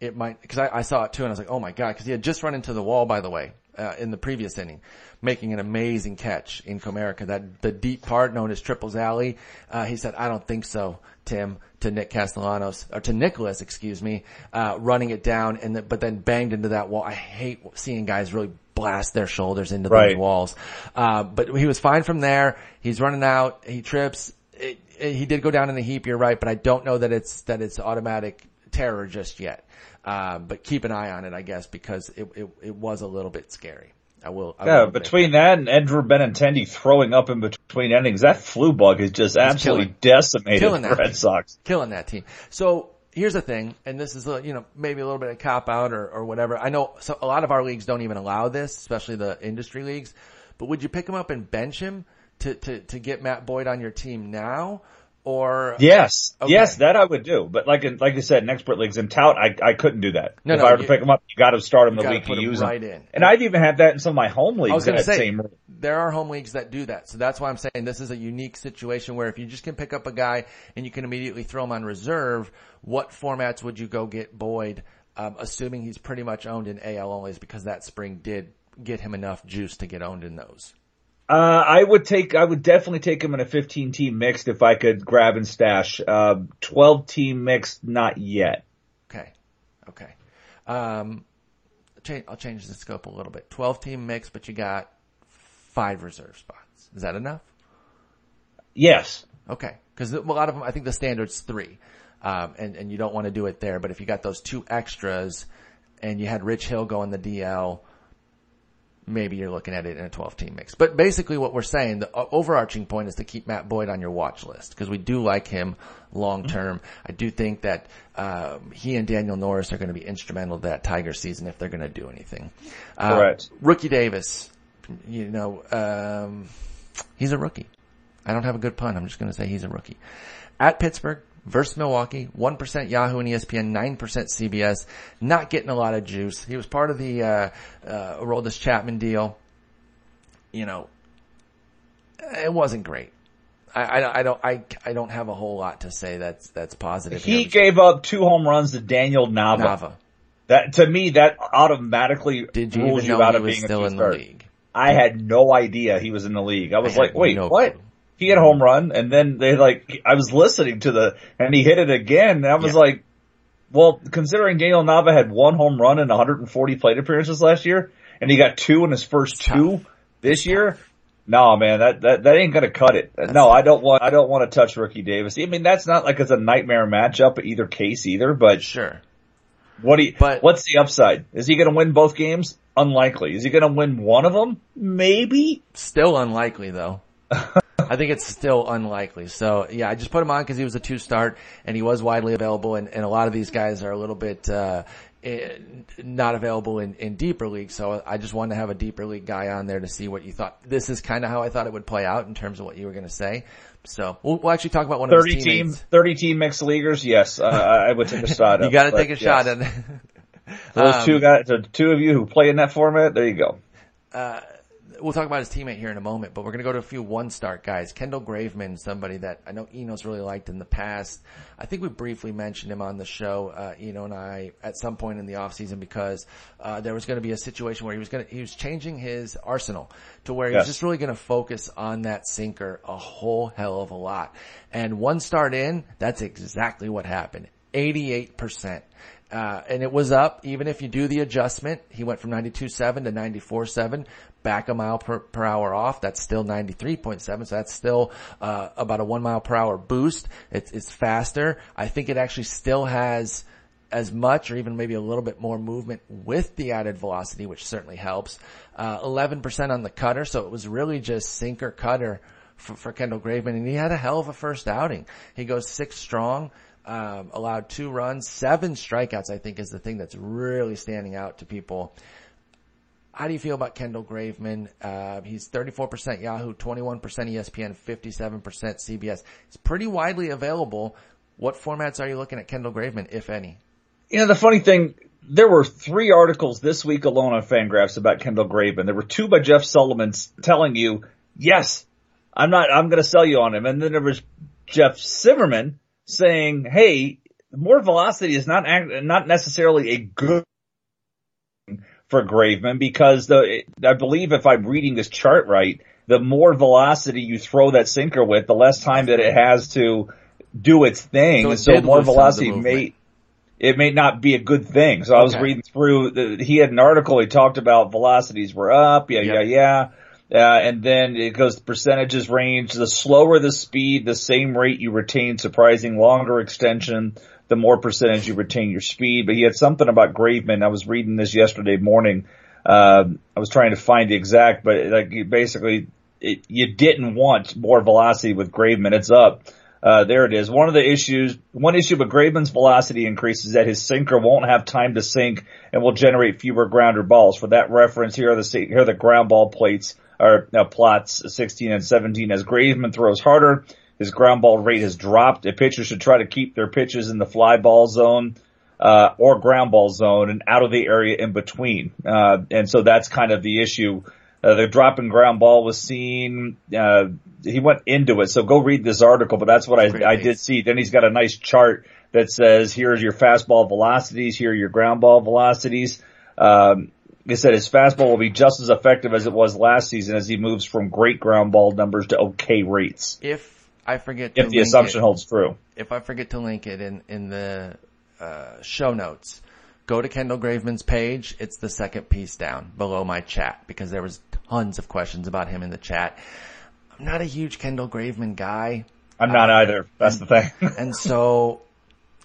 it might, cause I, I saw it too and I was like, oh my God, cause he had just run into the wall, by the way, uh, in the previous inning, making an amazing catch in Comerica. That, the deep part known as Triples Alley, uh, he said, I don't think so, Tim, to Nick Castellanos, or to Nicholas, excuse me, uh, running it down and the, but then banged into that wall. I hate seeing guys really blast their shoulders into right. those walls. Uh, but he was fine from there. He's running out. He trips. It, it, he did go down in the heap. You're right, but I don't know that it's that it's automatic terror just yet. Uh, but keep an eye on it, I guess, because it, it, it was a little bit scary. I will. I yeah, will between that and Andrew Benintendi throwing up in between innings, that flu bug is just absolutely killing, decimated killing the Red team. Sox. Killing that team. So here's the thing, and this is a, you know maybe a little bit of cop out or, or whatever. I know so a lot of our leagues don't even allow this, especially the industry leagues. But would you pick him up and bench him to to to get Matt Boyd on your team now? Or yes, okay. yes, that I would do. But like like I said, in expert leagues in tout, I I couldn't do that. No, if no, I were to pick them up, you got to start them the week you use right them. In. And I've even had that in some of my home leagues. I was going to say same... there are home leagues that do that, so that's why I'm saying this is a unique situation where if you just can pick up a guy and you can immediately throw him on reserve, what formats would you go get Boyd? Um, assuming he's pretty much owned in AL only, is because that spring did get him enough juice to get owned in those. Uh, I would take, I would definitely take him in a 15 team mixed if I could grab and stash. Uh, 12 team mixed, not yet. Okay. Okay. Um, I'll change the scope a little bit. 12 team mixed, but you got five reserve spots. Is that enough? Yes. Okay. Cause a lot of them, I think the standard's three. Um, and, and you don't want to do it there, but if you got those two extras and you had Rich Hill go in the DL, maybe you're looking at it in a 12 team mix. But basically what we're saying, the overarching point is to keep Matt Boyd on your watch list because we do like him long term. Mm-hmm. I do think that um, he and Daniel Norris are going to be instrumental to that Tiger season if they're going to do anything. Uh, Correct. Rookie Davis, you know, um, he's a rookie. I don't have a good pun. I'm just going to say he's a rookie. At Pittsburgh, versus Milwaukee, 1% Yahoo and ESPN, 9% CBS, not getting a lot of juice. He was part of the, uh, uh, Aroldis Chapman deal. You know, it wasn't great. I, I, I, don't I, I don't have a whole lot to say that's that's positive. He gave up two home runs to Daniel Nava. Nava. That to me that automatically Did you rules you out of being still in the league. I had no idea he was in the league. I was I like, wait, no what? Clue he had a home run and then they like, I was listening to the, and he hit it again and I was yeah. like, well, considering Daniel Nava had one home run in 140 plate appearances last year and he got two in his first two this year. No, man, that, that, that ain't gonna cut it. That's no, I don't want, I don't want to touch Rookie Davis. I mean, that's not like it's a nightmare matchup either case either, but sure. What do you, but, what's the upside? Is he gonna win both games? Unlikely. Is he gonna win one of them? Maybe. Still unlikely though. I think it's still unlikely. So yeah, I just put him on because he was a two start and he was widely available and, and a lot of these guys are a little bit, uh, eh, not available in, in deeper leagues. So I just wanted to have a deeper league guy on there to see what you thought. This is kind of how I thought it would play out in terms of what you were going to say. So we'll, we'll, actually talk about one of 30 team, 30 team mixed leaguers. Yes. Uh, I would take a shot. you got to take a yes. shot at Those um, two guys, the two of you who play in that format, there you go. Uh, we'll talk about his teammate here in a moment, but we're going to go to a few one start guys. Kendall Graveman, somebody that I know Eno's really liked in the past. I think we briefly mentioned him on the show, uh, Eno and I at some point in the offseason because, uh, there was going to be a situation where he was going to, he was changing his arsenal to where he yes. was just really going to focus on that sinker a whole hell of a lot. And one start in, that's exactly what happened. 88%. Uh, and it was up even if you do the adjustment. He went from 92.7 to 94.7 back a mile per, per hour off, that's still 93.7. So that's still, uh, about a one mile per hour boost. It's, it's faster. I think it actually still has as much or even maybe a little bit more movement with the added velocity, which certainly helps. Uh, 11% on the cutter. So it was really just sinker cutter for, for Kendall Graveman and he had a hell of a first outing. He goes six strong. Um, allowed two runs, seven strikeouts, I think is the thing that's really standing out to people. How do you feel about Kendall Graveman? Uh, he's 34% Yahoo, 21% ESPN, 57% CBS. He's pretty widely available. What formats are you looking at Kendall Graveman, if any? You know, the funny thing, there were three articles this week alone on Fangraphs about Kendall Graveman. There were two by Jeff Sullivan telling you, yes, I'm not, I'm going to sell you on him. And then there was Jeff Zimmerman saying, hey, more velocity is not, not necessarily a good for Graveman because the, I believe if I'm reading this chart right, the more velocity you throw that sinker with, the less time that it has to do its thing. So, so more velocity may, it may not be a good thing. So I was reading through the, he had an article, he talked about velocities were up, yeah, yep. yeah, yeah. Uh, and then it goes percentages range. The slower the speed, the same rate you retain, surprising longer extension, the more percentage you retain your speed. But he had something about Graveman. I was reading this yesterday morning. Uh, I was trying to find the exact, but like basically it, you didn't want more velocity with Graveman. It's up. Uh, there it is. One of the issues, one issue with Graveman's velocity increase is that his sinker won't have time to sink and will generate fewer grounder balls. For that reference, here are the here are the ground ball plates or uh, plots 16 and 17. As Graveman throws harder, his ground ball rate has dropped. A pitcher should try to keep their pitches in the fly ball zone. Uh, or ground ball zone and out of the area in between. Uh, and so that's kind of the issue uh, the drop and ground ball was seen. Uh, he went into it. So go read this article, but that's what I, I did see. Then he's got a nice chart that says, here's your fastball velocities, here are your ground ball velocities. Um, he said his fastball will be just as effective as it was last season as he moves from great ground ball numbers to okay rates. If I forget if the assumption it, holds true. If I forget to link it in, in the, uh, show notes, go to Kendall Graveman's page. It's the second piece down below my chat because there was tons of questions about him in the chat. I'm not a huge Kendall Graveman guy. I'm not uh, either. That's and, the thing. and so,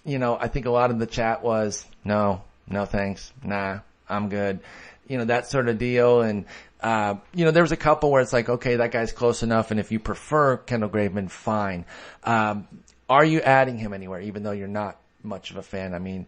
you know, I think a lot of the chat was, no, no thanks. Nah, I'm good. You know, that sort of deal. And, uh, you know, there was a couple where it's like, okay, that guy's close enough. And if you prefer Kendall Graveman, fine. Um, are you adding him anywhere, even though you're not much of a fan? I mean,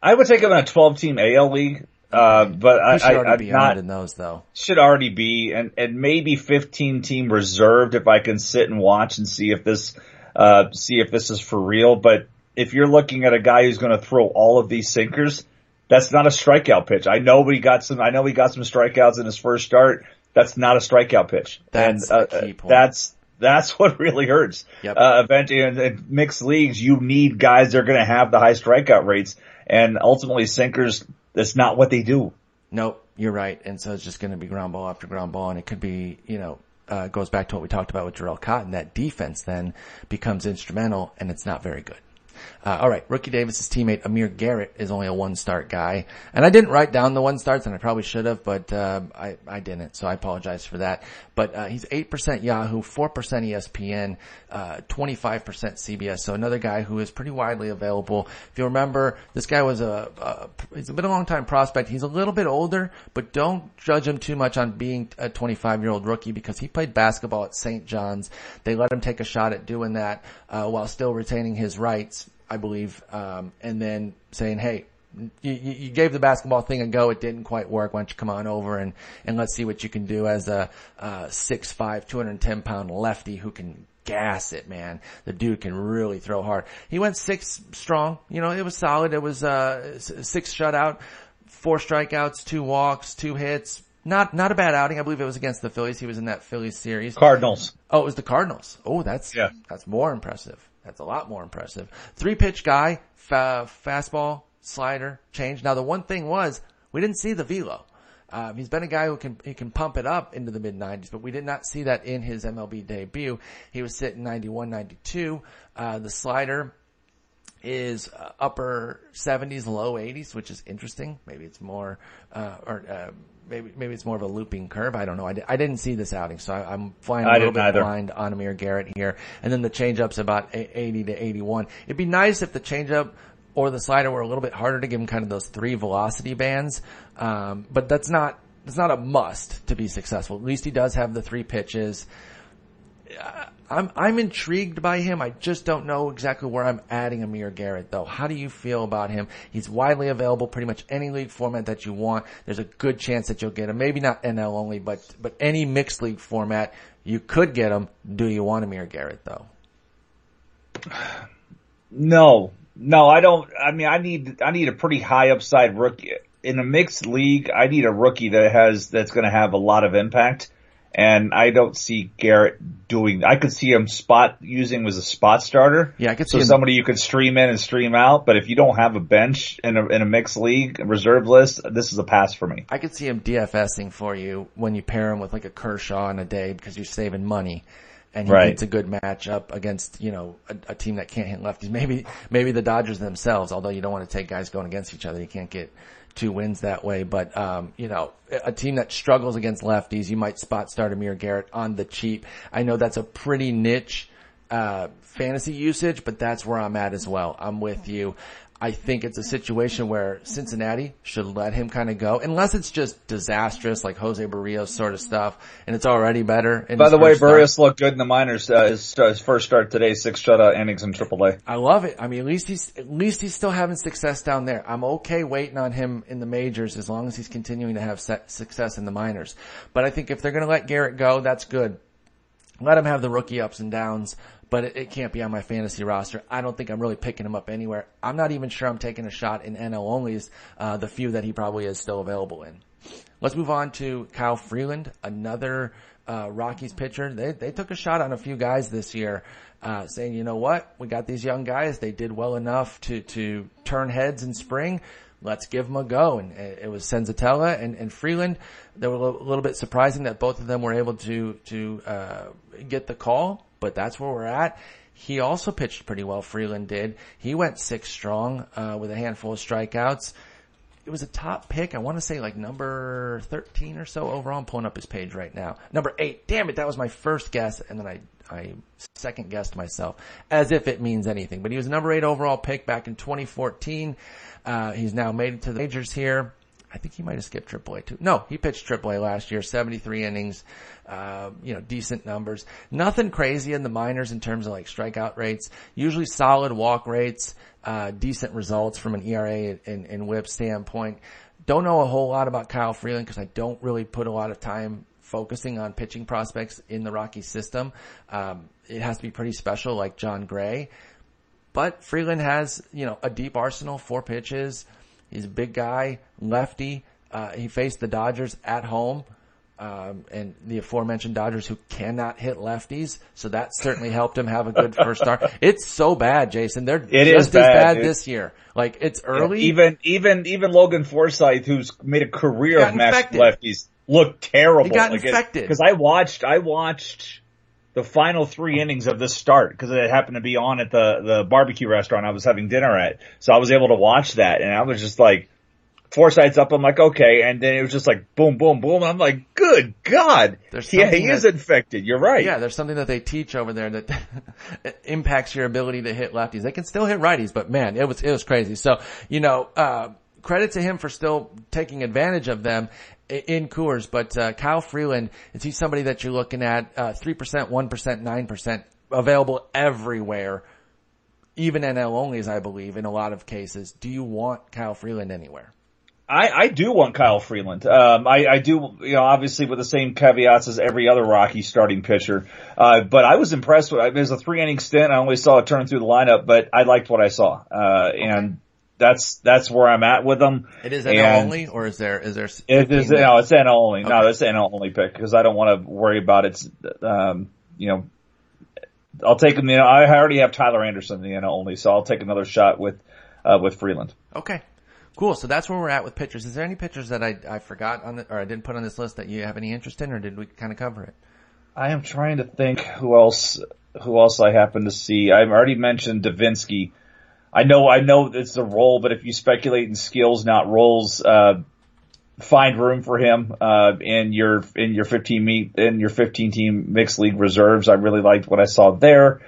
I would take him in a 12 team AL league. Uh, but I, should already I, be not, in those though. Should already be, and, and maybe 15 team reserved if I can sit and watch and see if this, uh, see if this is for real. But if you're looking at a guy who's going to throw all of these sinkers, that's not a strikeout pitch. I know he got some, I know he got some strikeouts in his first start. That's not a strikeout pitch. That's and, uh. That's, that's what really hurts. Yep. Uh, eventually in, in mixed leagues, you need guys that are going to have the high strikeout rates and ultimately sinkers, that's not what they do. Nope, you're right. And so it's just going to be ground ball after ground ball and it could be, you know, uh, goes back to what we talked about with Jharel Cotton. That defense then becomes instrumental and it's not very good. Uh, all right, Rookie Davis's teammate Amir Garrett is only a one start guy, and I didn't write down the one starts, and I probably should have, but uh, I I didn't, so I apologize for that. But uh, he's eight percent Yahoo, four percent ESPN, uh, twenty five percent CBS. So another guy who is pretty widely available. If you remember, this guy was a, a he's been a long time prospect. He's a little bit older, but don't judge him too much on being a twenty five year old rookie because he played basketball at St. John's. They let him take a shot at doing that uh, while still retaining his rights I believe, um, and then saying, "Hey, you, you, gave the basketball thing a go. It didn't quite work. Why don't you come on over and, and let's see what you can do as a, uh, 6'5", 210 pound lefty who can gas it, man. The dude can really throw hard. He went six strong. You know, it was solid. It was, uh, six shutout, four strikeouts, two walks, two hits. Not, not a bad outing. I believe it was against the Phillies. He was in that Phillies series. Cardinals. Oh, it was the Cardinals. Oh, that's, yeah. that's more impressive. That's a lot more impressive. Three pitch guy, fa- fastball, slider, change. Now the one thing was we didn't see the velo. Um, he's been a guy who can he can pump it up into the mid 90s, but we did not see that in his MLB debut. He was sitting 91, 92. Uh, the slider is uh, upper 70s, low 80s, which is interesting. Maybe it's more, uh, or, uh, maybe, maybe it's more of a looping curve. I don't know. I, di- I didn't see this outing, so I, am flying a little bit either. blind on Amir Garrett here. And then the changeup's about 80 to 81. It'd be nice if the changeup or the slider were a little bit harder to give him kind of those three velocity bands. Um, but that's not, it's not a must to be successful. At least he does have the three pitches I'm I'm intrigued by him. I just don't know exactly where I'm adding Amir Garrett though. How do you feel about him? He's widely available, pretty much any league format that you want. There's a good chance that you'll get him. Maybe not NL only, but but any mixed league format you could get him. Do you want Amir Garrett though? No, no, I don't. I mean, I need I need a pretty high upside rookie in a mixed league. I need a rookie that has that's going to have a lot of impact and I don't see Garrett doing. I could see him spot using as a spot starter. Yeah, I could so see him. somebody you could stream in and stream out. But if you don't have a bench in a in a mixed league reserve list, this is a pass for me. I could see him DFSing for you when you pair him with like a Kershaw in a day because you're saving money. And he Right. gets a good matchup against, you know, a, a team that can't hit lefties. Maybe, maybe the Dodgers themselves, although you don't want to take guys going against each other. You can't get two wins that way. But, um, you know, a team that struggles against lefties, you might spot start Amir Garrett on the cheap. I know that's a pretty niche, uh, fantasy usage, but that's where I'm at as well. I'm with you. I think it's a situation where Cincinnati should let him kind of go, unless it's just disastrous, like Jose Berrios sort of stuff, and it's already better. By the way, first start. Berrios looked good in the minors. Uh, his, his first start today, six shutout innings in AAA. I love it. I mean, at least he's at least he's still having success down there. I'm okay waiting on him in the majors as long as he's continuing to have success in the minors. But I think if they're going to let Garrett go, that's good. Let him have the rookie ups and downs, but it, it can't be on my fantasy roster. I don't think I'm really picking him up anywhere. I'm not even sure I'm taking a shot in NL onlys, uh, the few that he probably is still available in. Let's move on to Kyle Freeland, another uh, Rockies pitcher. They they took a shot on a few guys this year, uh, saying, you know what, we got these young guys. They did well enough to to turn heads in spring. Let's give them a go. And it was Senzatela and, and Freeland. They were a little bit surprising that both of them were able to to uh, get the call, but that's where we're at. He also pitched pretty well. Freeland did. He went six strong uh, with a handful of strikeouts it was a top pick. I want to say like number 13 or so overall. I'm pulling up his page right now. Number eight. Damn it. That was my first guess. And then I, I second guessed myself as if it means anything, but he was number eight overall pick back in 2014. Uh, he's now made it to the majors here. I think he might have skipped AAA too. No, he pitched AAA last year, 73 innings, uh, you know, decent numbers. Nothing crazy in the minors in terms of like strikeout rates. Usually solid walk rates, uh, decent results from an ERA and, and whip standpoint. Don't know a whole lot about Kyle Freeland because I don't really put a lot of time focusing on pitching prospects in the Rocky system. Um, it has to be pretty special like Jon Gray. But Freeland has, you know, a deep arsenal, four pitches. He's a big guy, lefty. Uh, he faced the Dodgers at home. Um, and the aforementioned Dodgers who cannot hit lefties. So that certainly helped him have a good first start. It's so bad, Jason. They're It just is as bad, bad dude. this year. Like it's early. Even even even Logan Forsythe, who's made a career of matching lefties, looked terrible. He got infected. because I watched I watched the final three innings of this start because it happened to be on at the the barbecue restaurant I was having dinner at, so I was able to watch that, and I was just like. Forsythe's up. I'm like, okay. And then it was just like boom, boom, boom. I'm like, good God. There's yeah, he is infected. You're right. Yeah, there's something that they teach over there that impacts your ability to hit lefties. They can still hit righties, but man, it was it was crazy. So you know, uh, credit to him for still taking advantage of them in Coors. But uh, Kyle Freeland is he somebody that you're looking at uh, three percent, one percent, nine percent available everywhere, even NL onlys, I believe, in a lot of cases. Do you want Kyle Freeland anywhere? I, I do want Kyle Freeland. Um, I, I do, you know, obviously with the same caveats as every other Rocky starting pitcher. Uh, but I was impressed with, it was a three inning stint. I only saw it turn through the lineup, but I liked what I saw. Uh, and that's, that's where I'm at with them. It is NL And only, or is there is there? It is, 15 no, it's NL only. No, it's NL only pick because I don't want to worry about it. Um, you know, I'll take him, you know, I already have Tyler Anderson in the NL only, so I'll take another shot with, uh, with Freeland. Okay. Cool. So that's where we're at with pitchers. Is there any pitchers that I, I forgot on the, or I didn't put on this list that you have any interest in, or did we kind of cover it? I am trying to think who else who else I happen to see. I've already mentioned Devenski. I know I know it's the role, but if you speculate in skills, not roles, uh, find room for him uh, in your in your 15 meet in your 15 team mixed league reserves. I really liked what I saw there.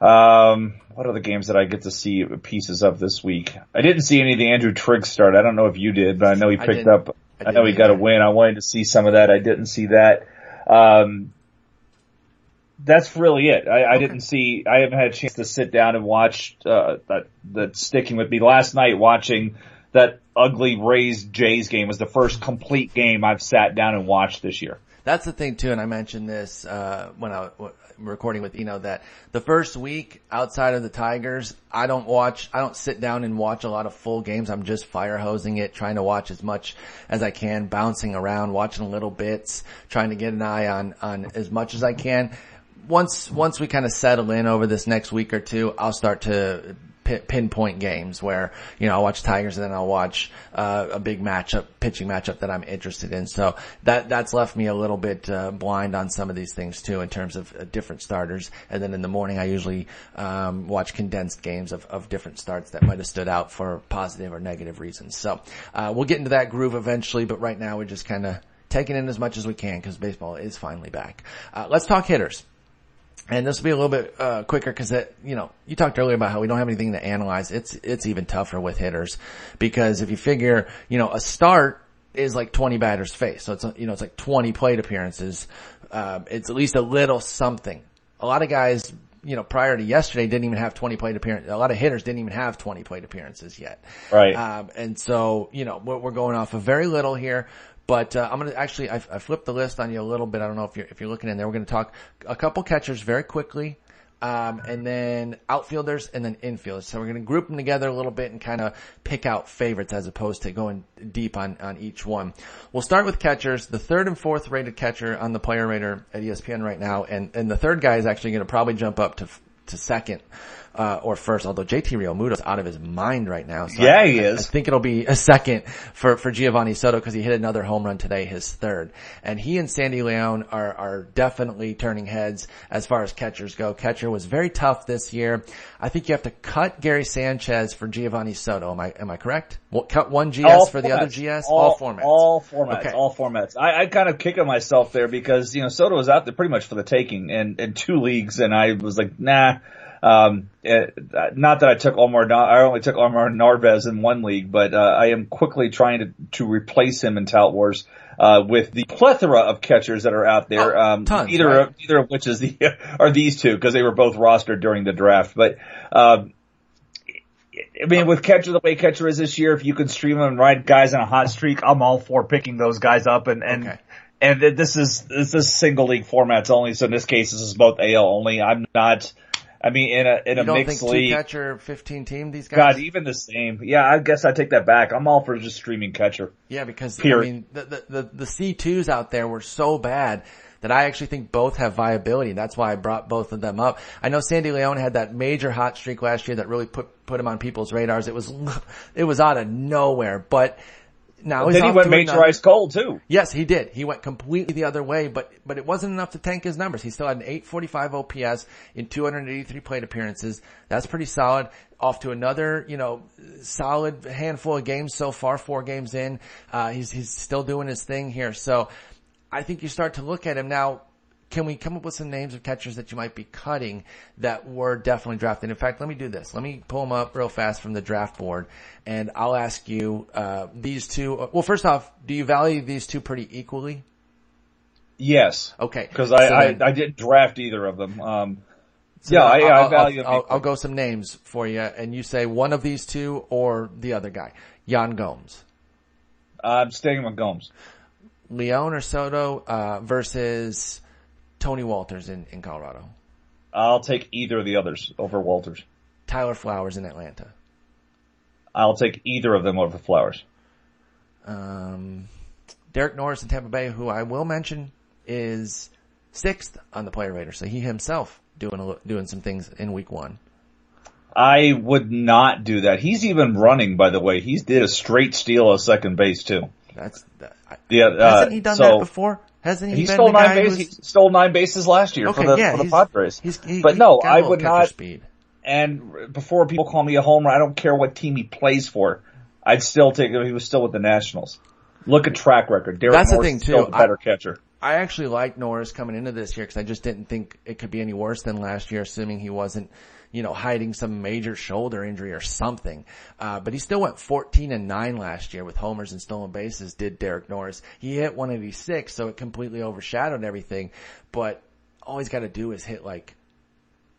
Um, what the games that I get to see pieces of this week? I didn't see any of the Andrew Triggs start. I don't know if you did, but I know he picked didn't. up. I I, know he got a win. I wanted to see some of that. I didn't see that. Um, that's really it. I, I didn't see. I haven't had a chance to sit down and watch uh, that. That's sticking with me. Last night watching that ugly Rays Jays game was the first complete game I've sat down and watched this year. That's the thing too, and I mentioned this uh, when I was recording with Eno that the first week outside of the Tigers, I don't watch, I don't sit down and watch a lot of full games. I'm just fire hosing it, trying to watch as much as I can, bouncing around, watching little bits, trying to get an eye on on as much as I can once once we kind of settle in over this next week or two, I'll start to pinpoint games where you know I'll watch Tigers and then I'll watch uh, a big matchup, pitching matchup that I'm interested in. So that that's left me a little bit uh, blind on some of these things too in terms of uh, different starters. And then in the morning I usually um, watch condensed games of, of different starts that might have stood out for positive or negative reasons. So uh, we'll get into that groove eventually, but right now we're just kind of taking in as much as we can because baseball is finally back. Uh, let's talk hitters. And this will be a little bit uh, quicker because you know you talked earlier about how we don't have anything to analyze. It's it's even tougher with hitters because if you figure you know a start is like 20 batters face, so it's you know it's like 20 plate appearances. Uh, it's at least a little something. A lot of guys you know, prior to yesterday didn't even have 20 plate appearances. A lot of hitters didn't even have 20 plate appearances yet. Right. Um, and so, you know, we're, we're going off of very little here. But uh, I'm gonna actually I, I flipped the list on you a little bit. I don't know if you're if you're looking in there. We're gonna talk a couple catchers very quickly. Um, and then outfielders and then infielders. So we're going to group them together a little bit and kind of pick out favorites as opposed to going deep on, on each one. We'll start with catchers. The third and fourth rated catcher on the player rater at ESPN right now. And, and the third guy is actually going to probably jump up to, to second uh, or first, although JT Realmuto's out of his mind right now. So yeah, I, he is. I, think it'll be a second for, for Geovany Soto because he hit another home run today, his third. And he and Sandy Leon are, are definitely turning heads as far as catchers go. Catcher was very tough this year. I think you have to cut Gary Sanchez for Geovany Soto. Am I, am I correct? Well, cut one GS all for formats. the other GS? All, all, formats. All formats. Okay. All formats. I, I kind of kicking myself there because, you know, Soto was out there pretty much for the taking in, in two leagues and I was like, nah, um, it, not that I took Omar, I only took Omar Narvaez in one league, but uh, I am quickly trying to to replace him in Tout Wars uh, with the plethora of catchers that are out there. Oh, um, tons, either right? of, either of which is the are these two because they were both rostered during the draft, but. Um, I mean, with catcher the way catcher is this year, if you can stream them and ride guys on a hot streak, I'm all for picking those guys up. And and okay. and this is this is single league formats only. So in this case, this is both AL only. I'm not I mean, in a in a don't mixed league, catcher, fifteen team. These guys. God, even the same. Yeah, I guess I take that back. I'm all for just streaming catcher. Yeah, because Period. I mean, the the the C twos out there were so bad that I actually think both have viability. That's why I brought both of them up. I know Sandy Leon had that major hot streak last year that really put put him on people's radars. It was it was out of nowhere, but now then he went major ice cold too. Yes, he did. He went completely the other way, but but it wasn't enough to tank his numbers. He still had an 845 OPS in 283 plate appearances. That's pretty solid. Off to another, you know, solid handful of games so far. Four games in, uh, he's he's still doing his thing here. So I think you start to look at him now can we come up with some names of catchers that you might be cutting that were definitely drafted? In fact, let me do this. Let me pull them up real fast from the draft board and I'll ask you, uh, these two, uh, well, first off, do you value these two pretty equally? Yes. Okay. Cause I, so I, then, I, didn't draft either of them. Um, so yeah, I, I value I'll, I'll, I'll, go some names for you and you say one of these two or the other guy. Yan Gomes. I'm staying with Gomes. Leon or Soto, uh, versus Tony Wolters in, in Colorado? I'll take either of the others over Wolters. Tyler Flowers in Atlanta. I'll take either of them over Flowers. Um, Derek Norris in Tampa Bay, who I will mention is sixth on the player rater, so he himself doing a, doing some things in week one. I would not do that. He's even running, by the way. He's did a straight steal of second base too. That's that, yeah. Uh, hasn't he done so, that before? Hasn't he? He stole nine bases. He stole nine bases last year okay, for the yeah, for the Padres. He's, he, but no, I would not. Speed. And before people call me a homer, I don't care what team he plays for. I'd still take him. He was still with the Nationals. Look at track record. Derek That's Norris the thing too. Still the better I, catcher. I actually liked Norris coming into this year because I just didn't think it could be any worse than last year, assuming he wasn't you know, hiding some major shoulder injury or something. Uh, but he still went 14 and 9 last year with homers and stolen bases, did Derek Norris. He hit 186, so it completely overshadowed everything. But all he's got to do is hit like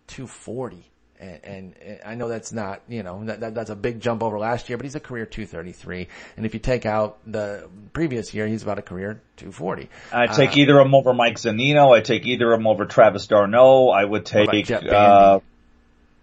240. And, and, and I know that's not, you know, that, that, that's a big jump over last year, but he's a career 233. And if you take out the previous year, he's about a career 240. I take uh, either of them over Mike Zunino. I take either of them over Travis d'Arnaud. I would take, uh,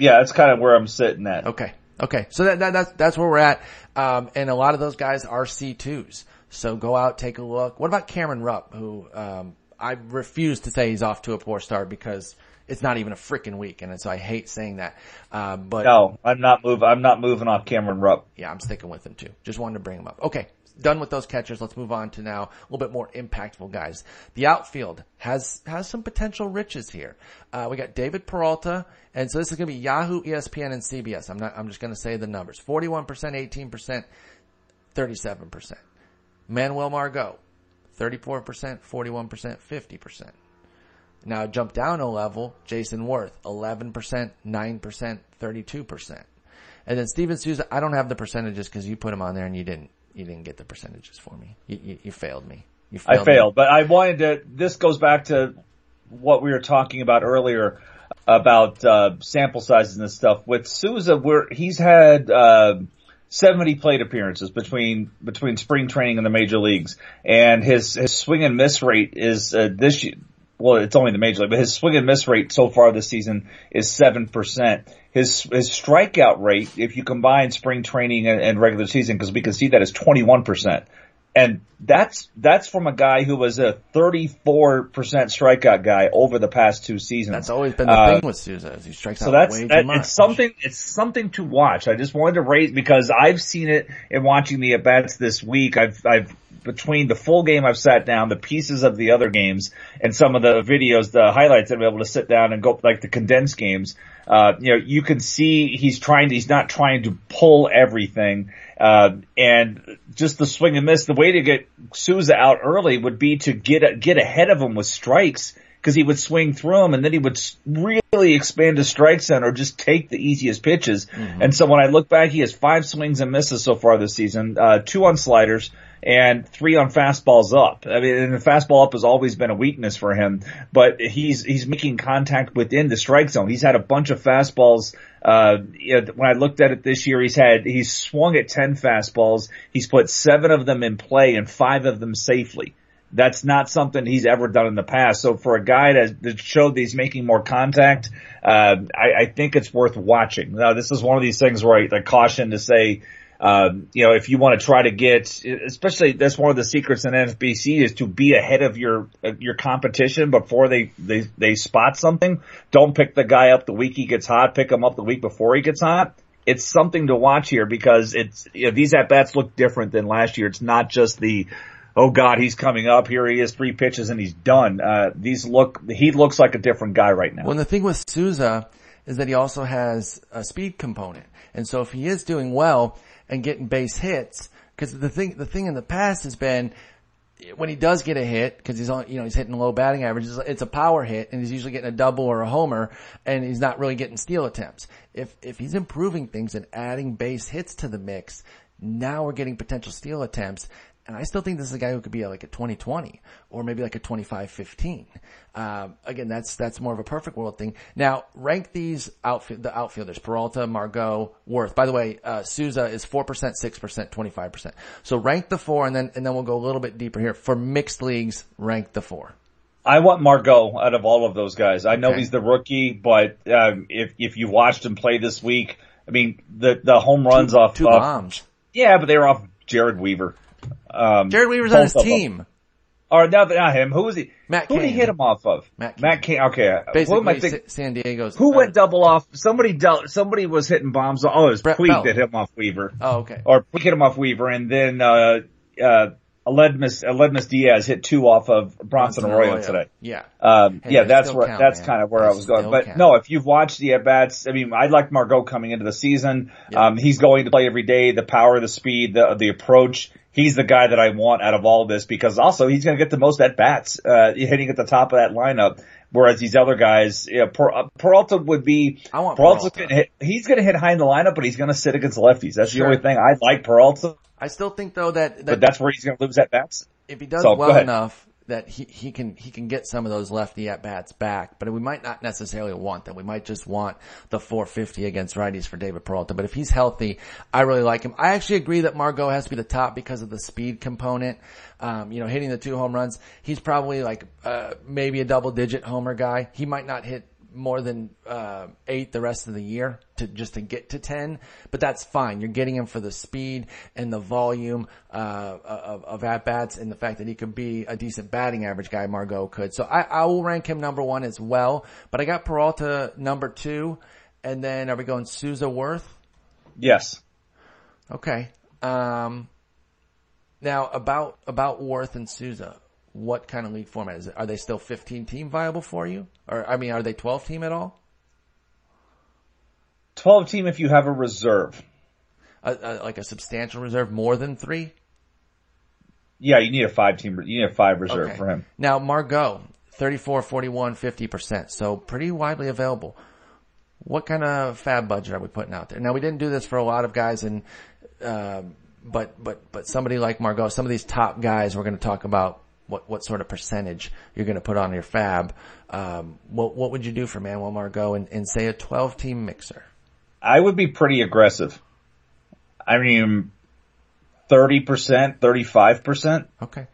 yeah, that's kind of where I'm sitting at. Okay. Okay. So that, that that's, that's where we're at. Um, and a lot of those guys are C2s. So go out, take a look. What about Cameron Rupp, who, um, I refuse to say he's off to a poor start because it's not even a freaking week, and so I hate saying that. Uh, but no, I'm not moving. I'm not moving off Cameron Rupp. Yeah, I'm sticking with him too. Just wanted to bring him up. Okay, done with those catchers. Let's move on to now a little bit more impactful guys. The outfield has has some potential riches here. Uh, we got David Peralta, and so this is going to be Yahoo, ESPN, and CBS. I'm not. I'm just going to say the numbers: 41 percent, 18 percent, 37 percent. Manuel Margot, 34 percent, 41 percent, 50 percent. Now jump down a level, Jayson Werth, 11%, 9%, 32%. And then Steven Souza, I don't have the percentages because you put him on there and you didn't, you didn't get the percentages for me. You, you, you failed me. You failed I failed, me. but I wanted to, this goes back to what we were talking about earlier about, uh, sample sizes and stuff. With Souza, where he's had, uh, 70 plate appearances between between spring training and the major leagues, and his his swing and miss rate is uh, this well, it's only the major league, but his swing and miss rate so far this season is 7%. His, his strikeout rate, if you combine spring training and, and regular season, because we can see that is 21%. And that's, that's from a guy who was a 34% strikeout guy over the past two seasons. That's always been the uh, thing with Souza. He strikes so out that's, way that, too much. It's something, it's something to watch. I just wanted to raise because I've seen it in watching the at bats this week. I've, I've between the full game I've sat down, the pieces of the other games, and some of the videos, the highlights, I'm able to sit down and go like the condensed games. Uh, you know, you can see he's trying to, he's not trying to pull everything. Uh, and just the swing and miss, the way to get Souza out early would be to get, get ahead of him with strikes because he would swing through them and then he would really expand his strike zone or just take the easiest pitches. Mm-hmm. And so when I look back, he has five swings and misses so far this season, uh, two on sliders, and three on fastballs up. I mean, and the fastball up has always been a weakness for him, but he's, he's making contact within the strike zone. He's had a bunch of fastballs, uh, you know, when I looked at it this year, he's had, he's swung at 10 fastballs. He's put seven of them in play and five of them safely. That's not something he's ever done in the past. So for a guy that, that showed that he's making more contact, uh, I, I think it's worth watching. Now, this is one of these things where I, I caution to say, um, you know, if you want to try to get, especially that's one of the secrets in NFBC is to be ahead of your your competition before they they they spot something. Don't pick the guy up the week he gets hot. Pick him up the week before he gets hot. It's something to watch here because it's you know, these at bats look different than last year. It's not just the oh God, he's coming up. Here he is, three pitches and he's done. Uh, these look, he looks like a different guy right now. Well, the thing with Souza is that he also has a speed component. And so if he is doing well, and getting base hits. Cause the thing, the thing in the past has been when he does get a hit, cause he's on, you know, he's hitting a low batting averages, it's a power hit and he's usually getting a double or a homer and he's not really getting steal attempts. If, if he's improving things and adding base hits to the mix, now we're getting potential steal attempts and I still think this is a guy who could be like a 2020 or maybe like a 25-15. Um, again, that's, that's more of a perfect world thing. Now, rank these outfield, the outfielders, Peralta, Margot, Werth. By the way, uh, Souza is 4%, 6%, 25%. So rank the four and then, and then we'll go a little bit deeper here. For mixed leagues, rank the four. I want Margot out of all of those guys. I know okay. he's the rookie, but um, if if you watched him play this week, I mean the the home runs two, off two off, bombs. Yeah, but they were off Jared Weaver. Um, Jered Weaver's on his team. Or no, not him. Who was he? Matt. Who did he hit him off of? Matt. Cain. Matt Cain. Okay. Basically, what am I San Diego's. Who uh, went double off? Somebody dealt. Somebody was hitting bombs. Oh, it was Brett Puig that hit him off Weaver. Oh, okay. Or Puig hit him off Weaver, and then uh, uh, Aledmys, Aledmys Diaz hit two off of Bronson, Arroyo, today. Yeah. Um, hey, yeah, that's where, count, that's man. kind of where I was going. But count. no, if you've watched the at bats, I mean, I like Margot coming into the season. Yep. Um, he's going to play every day. The power, the speed, the, the approach. He's the guy that I want out of all of this because also he's going to get the most at bats, uh, hitting at the top of that lineup. Whereas these other guys, per, uh, Peralta would be. I want Peralta. Gonna hit, he's going to hit high in the lineup, but he's going to sit against lefties. That's sure. the only thing I like Peralta. I still think though that, that but that's where he's going to lose at bats if he does so, well enough, that he, he can he can get some of those lefty at bats back, but we might not necessarily want them. We might just want the 450 against righties for David Peralta. But if he's healthy, I really like him. I actually agree that Margot has to be the top because of the speed component. Um, you know, hitting the two home runs, he's probably like uh, maybe a double digit homer guy. He might not hit more than uh, eight the rest of the year to just to get to ten, but that's fine. You're getting him for the speed and the volume uh, of, of at bats, and the fact that he could be a decent batting average guy. Margot could, so I, I will rank him number one as well. But I got Peralta number two, and then are we going Souza Werth? Yes. Okay. Um, now about about Werth and Souza what kind of league format is it? Are they still 15 team viable for you? Or, I mean, are they 12 team at all? 12 team if you have a reserve. A, a, like a substantial reserve, more than three? Yeah, you need a five team, you need a five reserve okay. for him. Now, Margot, 34, 41, 50%. So pretty widely available. What kind of fab budget are we putting out there? Now, we didn't do this for a lot of guys and, uh, but, but, but somebody like Margot, some of these top guys we're going to talk about what what sort of percentage you're going to put on your fab. Um, what what would you do for Manuel Margot and, and say a 12 team mixer? I would be pretty aggressive. I mean, thirty percent, thirty five percent. Okay.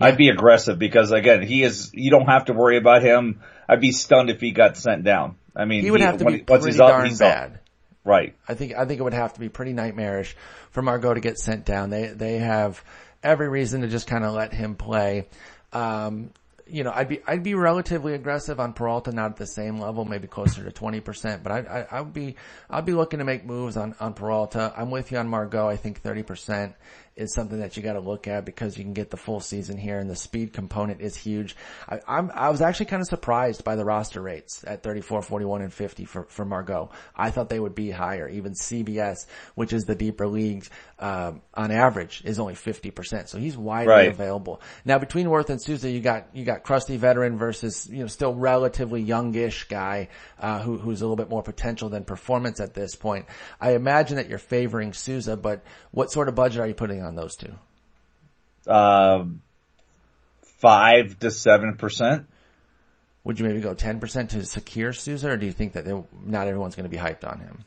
Yeah. I'd be aggressive because again, he is. You don't have to worry about him. I'd be stunned if he got sent down. I mean, he would he, have to be once pretty he's up, darn he's bad. Up. Right. I think I think it would have to be pretty nightmarish for Margot to get sent down. They they have every reason to just kind of let him play. Um, you know, I'd be I'd be relatively aggressive on Peralta, not at the same level, maybe closer to twenty percent. But I, I I would be I'd be looking to make moves on on Peralta. I'm with you on Margot. I think thirty percent is something that you got to look at because you can get the full season here, and the speed component is huge. I, I'm I was actually kind of surprised by the roster rates at 34, 41, and 50 for for Margot. I thought they would be higher. Even CBS, which is the deeper leagues, um, on average is only 50 percent. So he's widely right. available. Now between Werth and Souza, you got you got crusty veteran versus you know still relatively youngish guy uh, who who's a little bit more potential than performance at this point. I imagine that you're favoring Souza, but what sort of budget are you putting on those two? Um, five to seven percent. Would you maybe go ten percent to secure Souza, or do you think that not everyone's going to be hyped on him?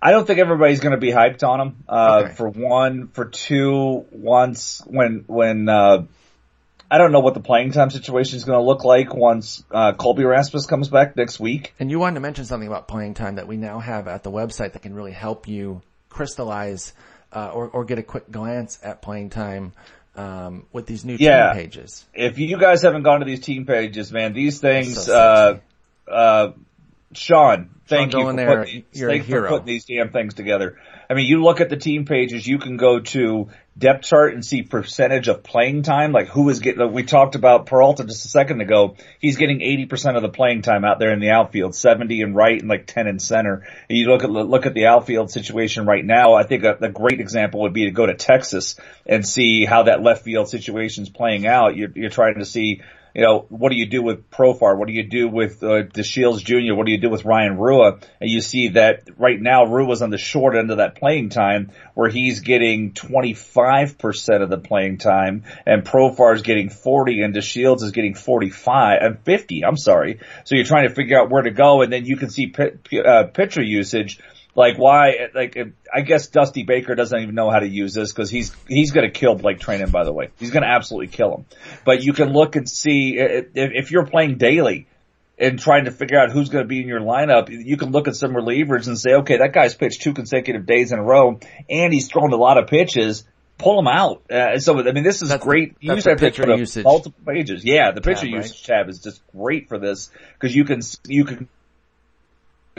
I don't think everybody's going to be hyped on him. Uh, okay. for one, for two, once when when uh, I don't know what the playing time situation is going to look like once uh, Colby Rasmus comes back next week. And you wanted to mention something about playing time that we now have at the website that can really help you crystallize uh, or, or get a quick glance at playing time um, with these new yeah. team pages. If you guys haven't gone to these team pages, man, these things, so uh, uh, Sean, thank Sean you for, there, putting, you're thank a for putting these damn things together. I mean, you look at the team pages, you can go to depth chart and see percentage of playing time, like who is getting, like we talked about Peralta just a second ago. He's getting 80% of the playing time out there in the outfield, 70 in right and like 10 in center. And you look at, look at the outfield situation right now. I think a, a great example would be to go to Texas and see how that left field situation is playing out. You're, you're trying to see you know, what do you do with Profar? What do you do with uh, DeShields Jr.? What do you do with Ryan Rua? And you see that right now Rua's on the short end of that playing time where he's getting 25% of the playing time and Profar's getting 40 and DeShields is getting 45 and 50. I'm sorry. So you're trying to figure out where to go and then you can see p- uh, pitcher usage like why? Like I guess Dusty Baker doesn't even know how to use this because he's he's going to kill Blake Treinen. By the way, he's going to absolutely kill him. But you can look and see if, if you're playing daily and trying to figure out who's going to be in your lineup. You can look at some relievers and say, okay, that guy's pitched two consecutive days in a row, and he's thrown a lot of pitches. Pull him out. Uh, so I mean, this is that's great. That's the pitcher usage. Multiple pages. Yeah, the pitcher right? usage tab is just great for this because you can you can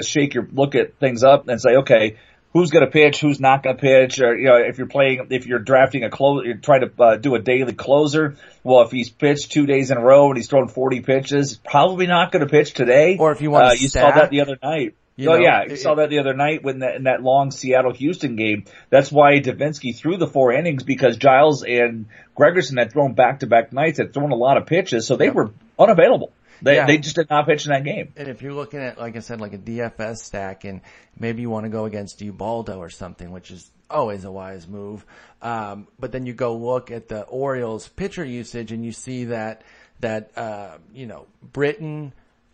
shake your look at things up and say, okay, who's going to pitch, who's not going to pitch, or you know, if you're playing, if you're drafting a close, you're trying to uh, do a daily closer. Well, if he's pitched two days in a row and he's thrown 40 pitches, probably not going to pitch today. Or if you want, uh, you saw that the other night. You oh know, yeah, you saw that the other night when that, in that long Seattle Houston game. That's why Devenski threw the four innings because Giles and Gregerson had thrown back to back nights, had thrown a lot of pitches, so they Yep. were unavailable. They Yeah. they just did not pitch in that game. And if you're looking at, like I said, like a DFS stack and maybe you want to go against Ubaldo or something, which is always a wise move. Um, but then you go look at the Orioles pitcher usage and you see that, that, uh, you know, Britton,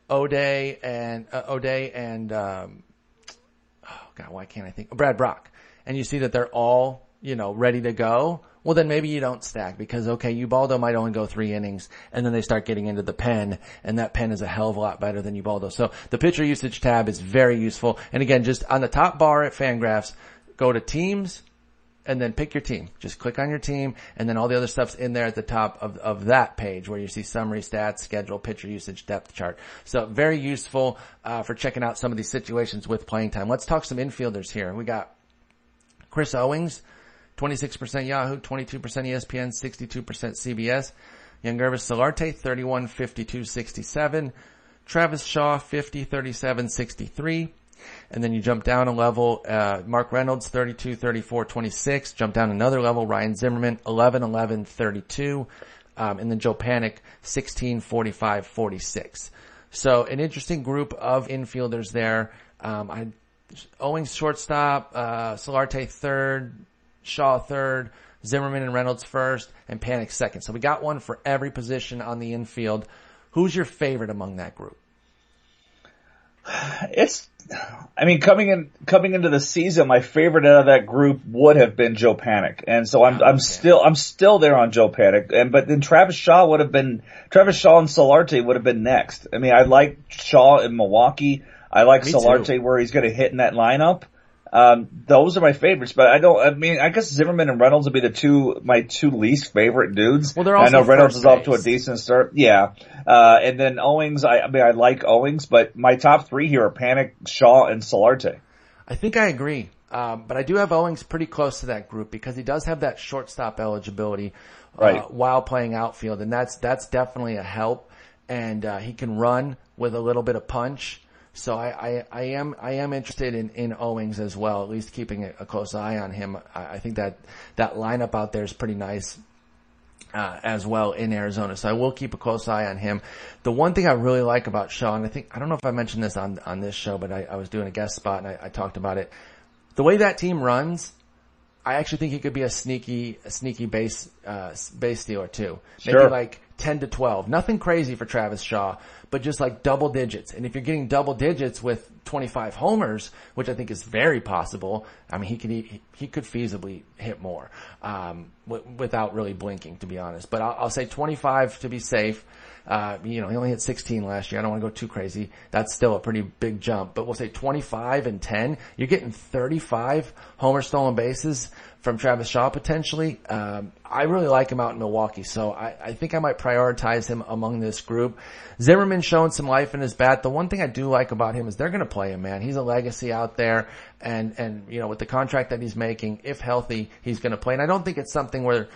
O'Day and, uh, O'Day and, um, oh God, why can't I think? Brad Brach. And you see that they're all, you know, ready to go. Well, then maybe you don't stack because okay, Ubaldo might only go three innings and then they start getting into the pen and that pen is a hell of a lot better than Ubaldo. So the pitcher usage tab is very useful. And again, just on the top bar at Fangraphs, go to teams and then pick your team. Just click on your team and then all the other stuff's in there at the top of, of that page where you see summary stats, schedule, pitcher usage, depth chart. So very useful, uh, for checking out some of these situations with playing time. Let's talk some infielders here. We got Chris Owings, 26% Yahoo, 22% ESPN, 62% CBS. Yangervis Solarte, 31, 52, 67. Travis Shaw, 50, 37, 63. And then you jump down a level, uh, Mark Reynolds, 32, 34, 26. Jump down another level, Ryan Zimmerman, 11, 11, 32. Um, and then Joe Panik, 16, 45, 46. So an interesting group of infielders there. Um, I, Owings shortstop, uh, Solarte third, Shaw third, Zimmerman and Reynolds first, and Panik second. So we got one for every position on the infield. Who's your favorite among that group? It's, I mean, coming in, coming into the season, my favorite out of that group would have been Joe Panik. And so I'm, I'm still, I'm still there on Joe Panik. And, but then Travis Shaw would have been, Travis Shaw and Solarte would have been next. I mean, I like Shaw in Milwaukee. I like Me too. Solarte where he's going to hit in that lineup. Um, those are my favorites, but I don't, I mean, I guess Zimmerman and Reynolds would be the two, my two least favorite dudes. Well, they're also. I know Reynolds is off to a decent start. Yeah. Uh, and then Owings, I, I mean, I like Owings, but my top three here are Panik, Shaw, and Solarte. I think I agree. Um, but I do have Owings pretty close to that group because he does have that shortstop eligibility, uh, Right. while playing outfield. And that's, that's definitely a help. And, uh, he can run with a little bit of punch. So I, I, I am, I am interested in, in Owings as well, at least keeping a, close eye on him. I, I think that, that lineup out there is pretty nice uh, as well in Arizona. So I will keep a close eye on him. The one thing I really like about Shaw, and I think, I don't know if I mentioned this on, on this show, but I, I was doing a guest spot and I, I talked about it. The way that team runs, I actually think he could be a sneaky, a sneaky base, uh, base stealer too. Maybe Sure. like 10 to 12. Nothing crazy for Travis Shaw, but just like double digits. And if you're getting double digits with 25 homers, which I think is very possible, I mean, he could, he, he could feasibly hit more, um, w- without really blinking, to be honest. But I'll, I'll say 25 to be safe. Uh, you know, he only hit 16 last year. I don't want to go too crazy. That's still a pretty big jump, but we'll say 25 and 10. You're getting 35 homer stolen bases from Travis Shaw potentially. Um, I really like him out in Milwaukee, so I, I think I might prioritize him among this group. Zimmerman showing some life in his bat. The one thing I do like about him is they're going to play him, man. He's a legacy out there, and and you know with the contract that he's making, if healthy, he's going to play. And I don't think it's something where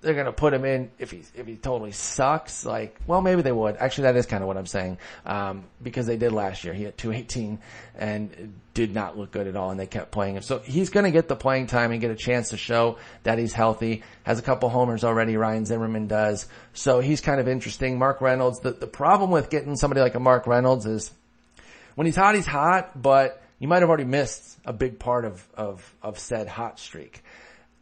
they're gonna put him in if he if he totally sucks. Like, well, maybe they would. Actually, that is kind of what I'm saying, um, because they did last year. He had 218 and did not look good at all, and they kept playing him. So he's gonna get the playing time and get a chance to show that he's healthy. Has a couple homers already. Ryan Zimmerman does. So he's kind of interesting. Mark Reynolds. The the problem with getting somebody like a Mark Reynolds is when he's hot, he's hot, but you might have already missed a big part of of of said hot streak.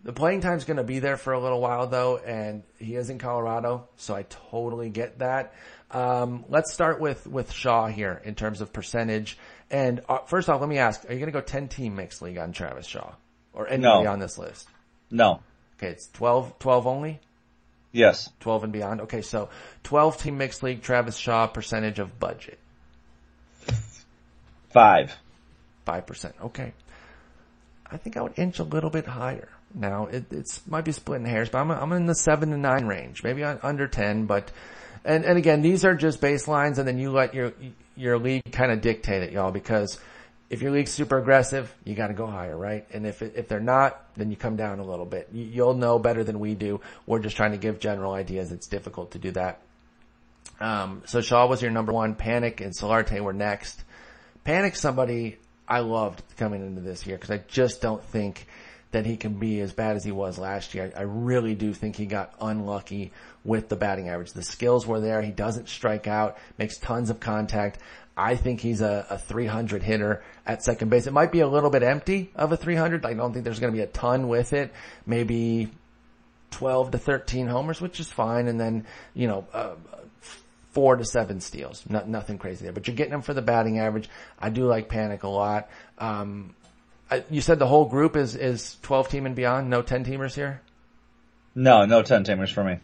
The playing time's going to be there for a little while though, and he is in Colorado, so I totally get that. Um, let's start with with Shaw here in terms of percentage. And uh, first off, let me ask: Are you going to go ten team mixed league on Travis Shaw or anybody No. on this list? No. Okay, it's 12, 12 only, Yes. twelve and beyond. Okay, so twelve team mixed league, Travis Shaw percentage of budget Five. five percent. Okay, I think I would inch a little bit higher. Now it it's might be splitting hairs, but I'm I'm in the seven to nine range, maybe under ten. But and and again, these are just baselines, and then you let your your league kind of dictate it, y'all, because if your league's super aggressive, you got to go higher, right? And if if they're not, then you come down a little bit. You, you'll know better than we do. We're just trying to give general ideas. It's difficult to do that. Um, so Shaw was your number one. Panik and Solarte were next. Panik somebody I loved coming into this year because I just don't think that he can be as bad as he was last year. I really do think he got unlucky with the batting average. The skills were there. He doesn't strike out, makes tons of contact. I think he's a, a 300 hitter at second base. It might be a little bit empty of a 300. I don't think there's going to be a ton with it. Maybe 12 to 13 homers, which is fine. And then, you know, uh, four to seven steals. Not, nothing crazy there, but you're getting him for the batting average. I do like Panik a lot. Um, I, you said the whole group is, is 12 team and beyond. No 10 teamers here. No, no 10 teamers for me.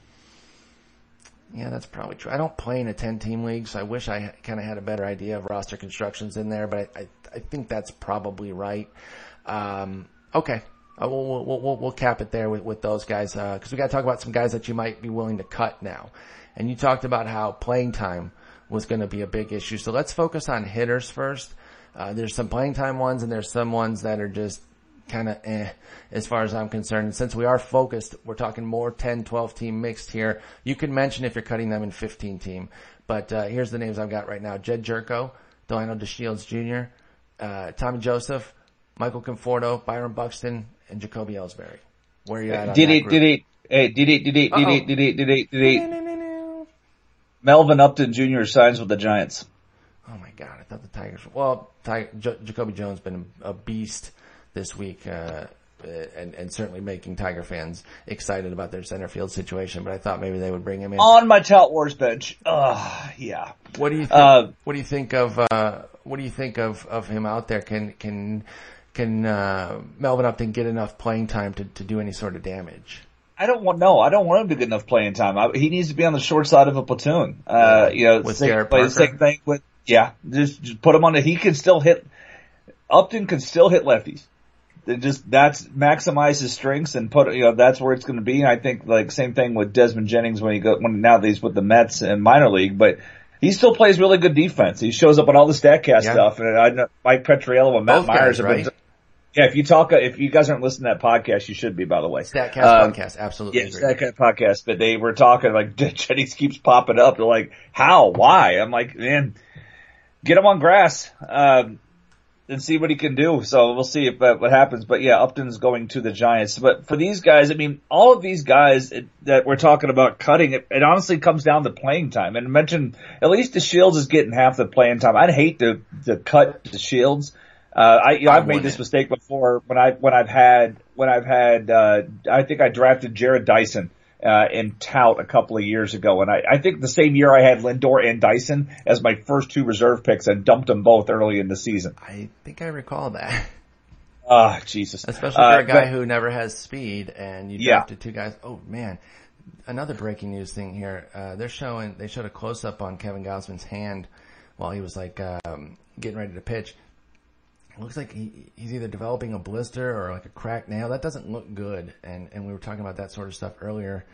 Yeah, that's probably true. I don't play in a 10 team league, so I wish I kind of had a better idea of roster constructions in there, but I, I, I think that's probably right. Um, okay. Uh, we'll, we'll, we'll, we'll, cap it there with, with those guys, uh, cause we gotta talk about some guys that you might be willing to cut now. And you talked about how playing time was gonna be a big issue. So let's focus on hitters first. Uh, there's some playing time ones and there's some ones that are just kind of eh, as far as I'm concerned. And since we are focused, we're talking more 10, 12 team mixed here. You can mention if you're cutting them in 15 team. But uh, here's the names I've got right now. Jedd Gyorko, Delino DeShields Jr., uh, Tommy Joseph, Michael Conforto, Byron Buxton, and Jacoby Ellsbury. Where are you at did it, did it, hey, did it, did it, did it, did it, did it, did it. Melvin Upton Jr. signs with the Giants. Oh my god, I thought the Tigers. Well, Ty, J- Jacoby Jones been a beast this week, uh, and, and certainly making Tiger fans excited about their center field situation. But I thought maybe they would bring him in. On my Tout Wars bench. Ugh, yeah. What do you think? Uh, what do you think of? Uh, what do you think of of him out there? Can can can uh, Melvin Upton get enough playing time to to do any sort of damage? I don't want no. I don't want him to get enough playing time. I, he needs to be on the short side of a platoon. Uh, you know, With same, Jarrett play Parker? same thing with yeah. Just, just put him on the. He can still hit. Upton can still hit lefties. It just that's maximize his strengths and put you know that's where it's going to be. And I think like same thing with Desmond Jennings when he go when now that he's with the Mets and minor league, but he still plays really good defense. He shows up on all the Statcast Yeah. stuff, and I know Mike Petriello and Matt Both Myers guys, have right? been. Yeah, if you talk, if you guys aren't listening to that podcast, you should be, by the way. Statcast Um, podcast, absolutely. yeah, that podcast, but they were talking like Jennings keeps popping up. They're like, how? Why? I'm like, man, get him on grass, um, and see what he can do. So we'll see if that what happens. But yeah, Upton's going to the Giants. But for these guys, I mean, all of these guys that we're talking about cutting, it, it honestly comes down to playing time. And I mentioned at least DeShields is getting half the playing time. I'd hate to to cut DeShields. Uh, I, you know, I've made this mistake before when I, when I've had, when I've had, uh, I think I drafted Jarrod Dyson, uh, in tout a couple of years ago. And I, I think the same year I had Lindor and Dyson as my first two reserve picks and dumped them both early in the season. I think I recall that, Ah, Jesus. especially for Uh, a guy but- who never has speed, and you Yeah. drafted two guys. Oh man, another breaking news thing here. Uh, they're showing they showed a close up on Kevin Gausman's hand while he was like um, getting ready to pitch. Looks like he, he's either developing a blister or like a cracked nail. That doesn't look good, and and we were talking about that sort of stuff earlier.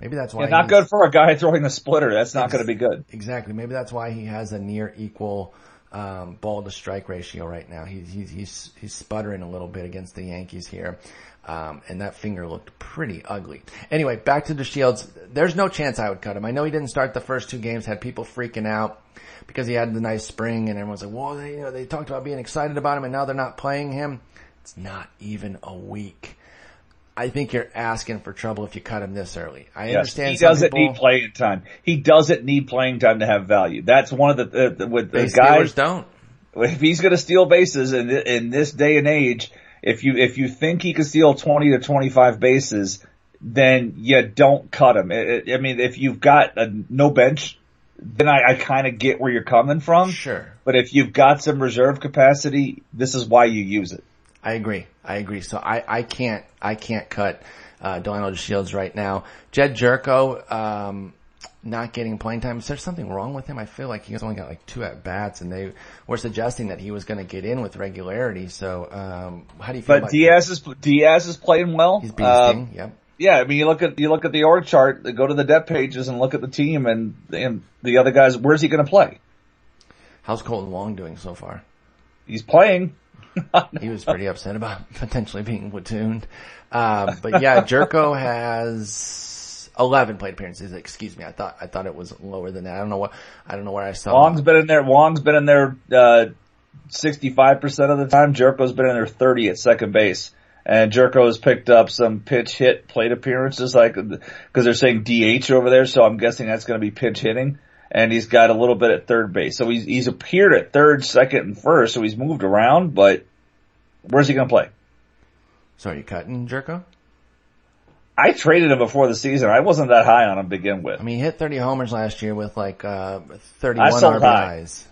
Maybe that's why Yeah, not good for a guy throwing a splitter. That's not going to be good. Exactly. Maybe that's why he has a near equal um, ball to strike ratio right now. He's he's he's he's sputtering a little bit against the Yankees here, um, and that finger looked pretty ugly. Anyway, back to DeShields. There's no chance I would cut him. I know he didn't start the first two games. Had people freaking out because he had the nice spring, and everyone's like, "Well, they you know they talked about being excited about him, and now they're not playing him." It's not even a week. I think you're asking for trouble if you cut him this early. I Yes, understand he doesn't people- need playing time. He doesn't need playing time to have value. That's one of the, uh, the with the guys. don't. if he's going to steal bases in in this day and age, if you if you think he can steal twenty to twenty five bases, then you don't cut him. I- I I mean, if you've got a no bench, then I, I kind of get where you're coming from. Sure. But if you've got some reserve capacity, this is why you use it. I agree. I agree. So I, I can't, I can't cut, uh, Delino DeShields right now. Jedd Gyorko, um, not getting playing time. Is there something wrong with him? I feel like he's only got like two at bats and they were suggesting that he was going to get in with regularity. So, um, how do you feel But about Diaz is Diaz is playing well. He's beasting. yep. yeah, I mean, you look at you look at the org chart, go to the depth pages, and look at the team and and the other guys. Where's he going to play? How's Kolten Wong doing so far? He's playing. He was pretty upset about potentially being platooned. Um, but yeah, Gyorko has 11 plate appearances. Excuse me. I thought, I thought it was lower than that. I don't know what, I don't know where I saw Wong's been in there. Wong's been in there uh, 65% of the time. Gyorko's been in there 30 at second base. And Gyorko has picked up some pitch hit plate appearances, like because they're saying DH over there, so I'm guessing that's going to be pitch hitting. And he's got a little bit at third base, so he's he's appeared at third, second, and first, so he's moved around. But where's he going to play? So are you cutting Gyorko? I traded him before the season. I wasn't that high on him to begin with. I mean, he hit 30 homers last year with like uh, 31 sold RBIs.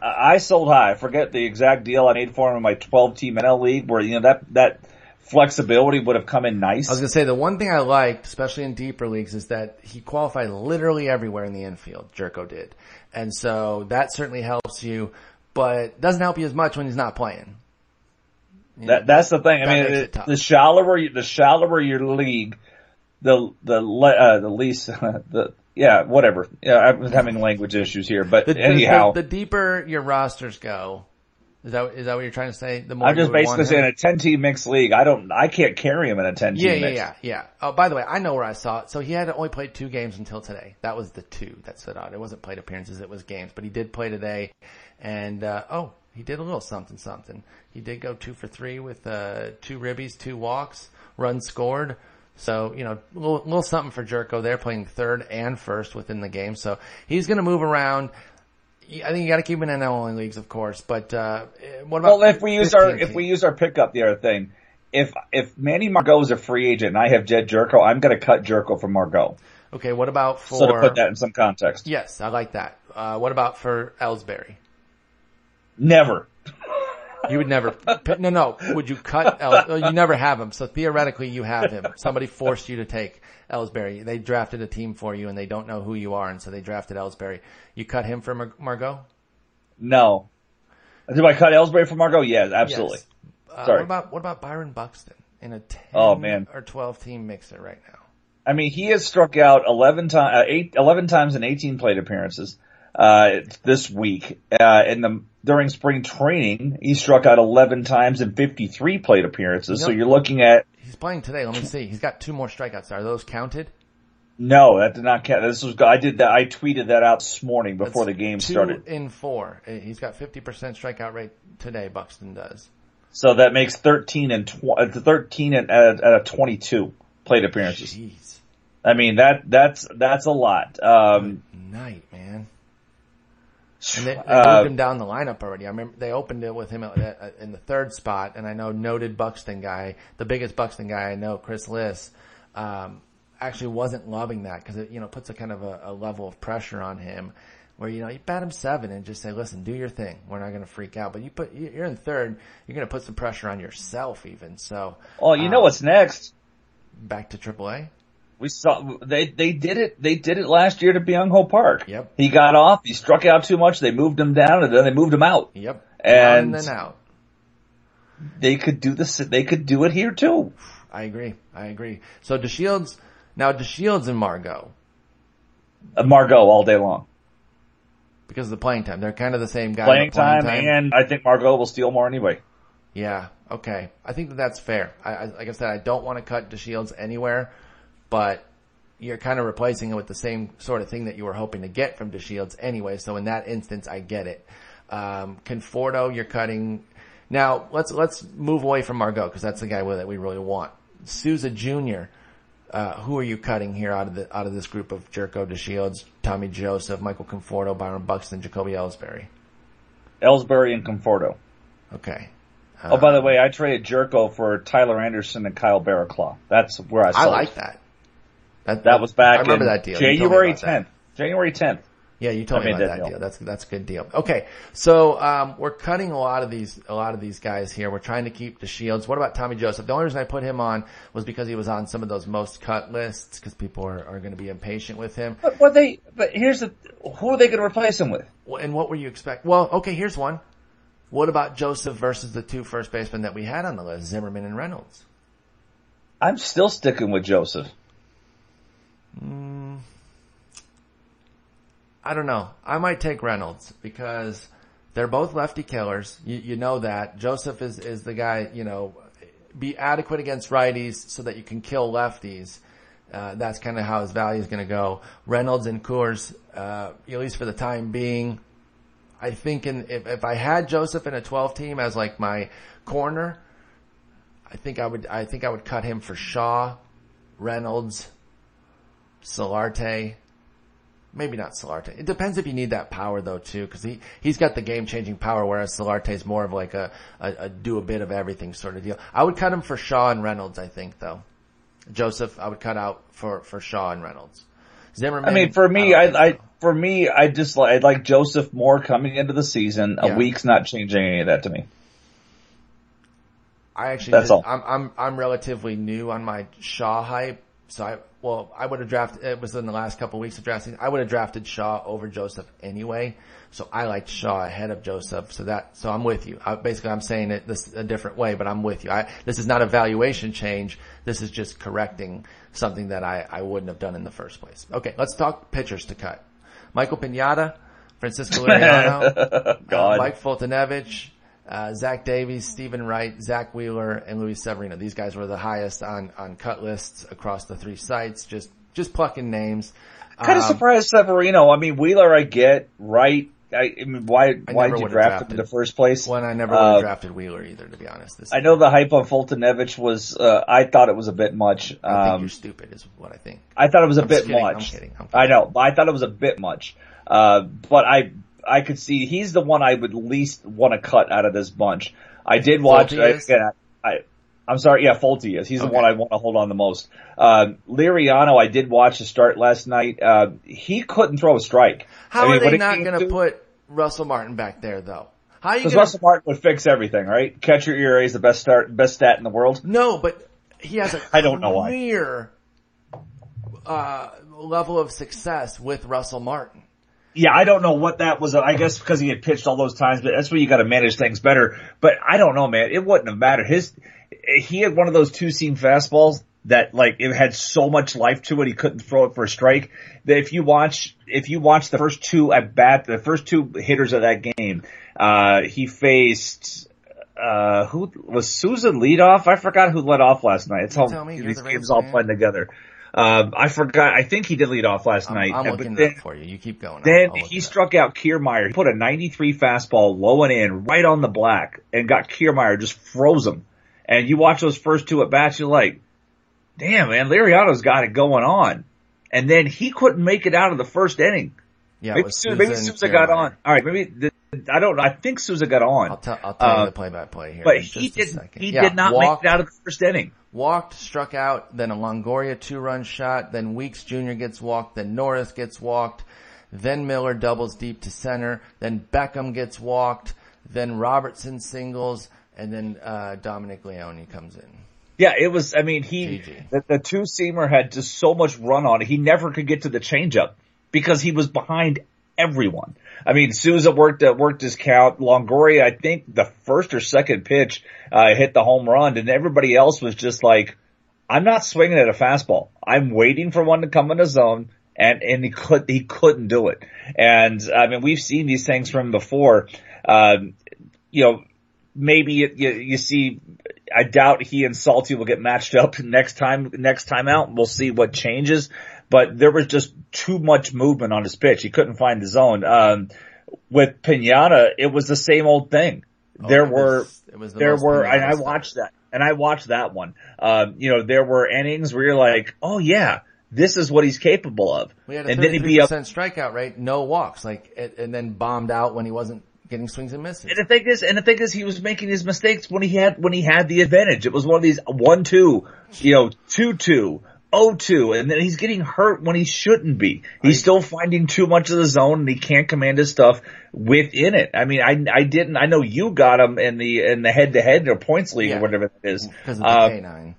I sold high. I forget the exact deal I made for him in my 12 team NL league where, you know, that, that flexibility would have come in nice. I was gonna say the one thing I liked, especially in deeper leagues, is that he qualified literally everywhere in the infield. Gyorko did, and so that certainly helps you, but doesn't help you as much when he's not playing. You know, That, that's the thing. I mean, it- it the shallower, the shallower your league, the, the, uh, the least, the, yeah, whatever. Yeah, I'm having language issues here, but the- anyhow, the, the deeper your rosters go, is that is that what you're trying to say? The more I'm just basically saying a 10 team mixed league. I don't, I can't carry him in a 10 team Yeah, yeah, yeah, yeah. Oh, by the way, I know where I saw it. So he had only played two games until today. That was the two that stood out. It wasn't played appearances, it was games. But he did play today. And, uh, oh, he did a little something, something. He did go two for three with, uh, two ribbies, two walks, runs scored. So, you know, a little, little something for Gyorko there, playing third and first within the game. So he's going to move around. I think you got to keep him in NL only leagues, of course. But uh, what about Well, if we use our 15 if we use our pickup, the other thing, if if Manny Margot is a free agent and I have Jedd Gyorko, I'm going to cut Gyorko from Margot. okay, what about for So to put that in some context, Yes, I like that. Uh, what about for Ellsbury? never. You would never. No, no. Would you cut? El, oh, you never have him. So theoretically, you have him. Somebody forced you to take Ellsbury. They drafted a team for you, and they don't know who you are, and so they drafted Ellsbury. You cut him for Mar- Margot? No. Do I cut Ellsbury for Margot? Yes, absolutely. Yes. Uh, Sorry. What about what about Byron Buxton in a ten Oh, man. or twelve team mixer right now? I mean, he has struck out 11 times, uh, eight, 11 times in 18 plate appearances, uh, this week. Uh, in the, during spring training, he struck out 11 times in 53 plate appearances. So you're looking at, He's playing today. Let me see. He's got two more strikeouts. Are those counted? no, that did not count. This was, I did that, I tweeted that out this morning before the game two started. in four. Uh, He's got fifty percent strikeout rate today. Buxton does. So that makes 13 and tw- uh, 13 and, a 22 plate appearances. Jeez. I mean, that, that's, that's a lot. Um, night, man. And they, they uh, moved him down the lineup already. I remember they opened it with him at, at, in the third spot, and I know noted Buxton guy, the biggest Buxton guy I know, Chris Liss, um, actually wasn't loving that because it you know puts a kind of a, a level of pressure on him. Where you know you bat him seven and just say, listen, do your thing. We're not going to freak out. But you put you're in third, you're going to put some pressure on yourself even. So oh, you know uh, what's next? back to AAA. We saw they they did it they did it last year to Byung Ho Park. Yep. He got off. He struck out too much. They moved him down, and then they moved him out. Yep. And- and then out. They could do this. They could do it here too. I agree. I agree. So DeShields, now DeShields and Margot, Uh, Margot all day long, because of the playing time, they're kind of the same guy. playing, playing time, and I think Margot will steal more anyway. yeah, okay. I think that that's fair. I, I like I said, I don't want to cut DeShields anywhere, but you're kind of replacing it with the same sort of thing that you were hoping to get from DeShields anyway. So in that instance, I get it. Um, Conforto, you're cutting. Now let's let's move away from Margot because that's the guy that we really want. Souza Jr. Uh, who are you cutting here out of the out of this group of Gyorko DeShields, Tommy Joseph, Michael Conforto, Byron Buxton, Jacoby Ellsbury? Ellsbury and Conforto. Okay. oh, by the way, I traded Gyorko for Tyler Anderson and Kyle Barraclough. That's where I. I Sold. like that. That, That was back. I remember in that deal. You told me January about that. tenth. January tenth. Yeah, you told I me about that that deal. deal. That's that's a good deal. Okay, so um, we're cutting a lot of these a lot of these guys here. We're trying to keep DeShields. What about Tommy Joseph? The only reason I put him on was because he was on some of those most cut lists because people are, are going to be impatient with him. But what they? But here's the. Who are they going to replace him with? And what were you expect? Well, okay, here's one. What about Joseph versus the two first basemen that we had on the list, Zimmerman and Reynolds? I'm still sticking with Joseph. I don't know. I might take Reynolds because they're both lefty killers. You, you know that. Joseph is, is the guy, you know, be adequate against righties so that you can kill lefties. Uh, that's kind of how his value is going to go. Reynolds and Coors, uh, at least for the time being, I think in, if, if I had Joseph in a 12 team as like my corner, I think I would, I think I would cut him for Shaw, Reynolds, Solarte. Maybe not Solarte. It depends if you need that power though too, cause he, he's got the game changing power, whereas Solarte is more of like a, a, a do a bit of everything sort of deal. I would cut him for Shaw and Reynolds, I think though. Joseph, I would cut out for, for Shaw and Reynolds. Zimmerman. I mean, for me, I, don't I, for me, I just like, I like Joseph more coming into the season. A Yeah. week's not changing any of that to me. I actually, That's did- all. I'm, I'm, I'm relatively new on my Shaw hype. So I, well, I would have drafted, it was in the last couple of weeks of drafting. I would have drafted Shaw over Joseph anyway. So I liked Shaw ahead of Joseph. So that, so I'm with you. I, basically I'm saying it this a different way, but I'm with you. I, this is not a valuation change. This is just correcting something that I, I wouldn't have done in the first place. Okay. Let's talk pitchers to cut. Michael Pineda, Francisco Liriano, uh, God. Mike Foltynewicz, uh, Zach Davies, Steven Wright, Zack Wheeler, and Luis Severino. These guys were the highest on, on cut lists across the three sites. Just, just plucking names. Kind of Um, surprised Severino. I mean, Wheeler, I get right. I, I mean, why I why did you draft him in the first place? When I never Uh, drafted Wheeler either, to be honest. This I know the hype on Foltynewicz was. Uh, I thought it was a bit much. I think Um, you're stupid is what I think. I thought it was a I'm bit kidding, I'm much. kidding, I'm I know, but I thought it was a bit much. Uh, but I I could see he's the one I would least want to cut out of this bunch. I did watch. Is? again, I, I I'm sorry. Yeah, Folty is. He's the one I want to hold on the most. Uh, Liriano, I did watch the start last night. Uh, he couldn't throw a strike. How I mean, are they not going to put Russell Martin back there though? How are you Because going Russell Martin would fix everything, right? Catcher ERA is the best start, best stat in the world. No, but he has a I don't know why. clear, uh, level of success with Russell Martin. Yeah, I don't know what that was. I guess because he had pitched all those times, but that's where you got to manage things better. But I don't know, man. It wouldn't have mattered. His, he had one of those two seam fastballs that like it had so much life to it. He couldn't throw it for a strike. That if you watch, if you watch the first two at bat, the first two hitters of that game, uh, he faced. Uh, who was Souza leadoff? I forgot who led off last night. It's all tell me, these the games all playing together. Um, I forgot. I think he did lead off last I'm, night. I'm Uh, looking then, for you. You keep going. then he struck out Kiermaier. He put a 93 fastball low and in right on the black and got Kiermaier just froze him. And you watch those first two at bats, you're like, damn man, Liriano's got it going on. And then he couldn't make it out of the first inning. Yeah, maybe Souza, maybe Souza got on. All right, maybe the, I don't know. I think Souza got on. I'll tell, I'll tell Uh, you the play-by-play here. but he did he Yeah, did not walked, make it out of the first inning. Walked, struck out, then a Longoria two-run shot, then Weeks Jr. gets walked, then Norris gets walked, then Miller doubles deep to center, then Beckham gets walked, then Robertson singles, and then uh, Dominic Leone comes in. Yeah, it was. I mean, he the, the two seamer had just so much run on it. He never could get to the changeup because he was behind everyone. I mean, Souza worked uh, worked his count. Longoria, I think the first or second pitch uh, hit the home run, and everybody else was just like, "I'm not swinging at a fastball. I'm waiting for one to come in the zone." And and he could he couldn't do it. And I mean, we've seen these things from before. Um, you know, maybe you, you, you see, I doubt he and Salty will get matched up next time, next time out. We'll see what changes, but there was just too much movement on his pitch. He couldn't find the zone. Um, with Pineda, it was the same old thing. there Oh, it were, was- it was the there were, and I watched that, and I watched that one. Um, you know, there were innings where you're like, oh yeah, this is what he's capable of. We had a and then he'd be up 33% strikeout rate, no walks, like, and, and then bombed out when he wasn't getting swings and misses. And the thing is, and the thing is, he was making his mistakes when he had when he had the advantage. It was one of these one two, you know, two two, oh two, and then he's getting hurt when he shouldn't be. He's still finding too much of the zone, and he can't command his stuff within it. I mean, I I didn't. I know you got him in the in the head to head or points league Yeah. or whatever it is Because of the Uh, canine.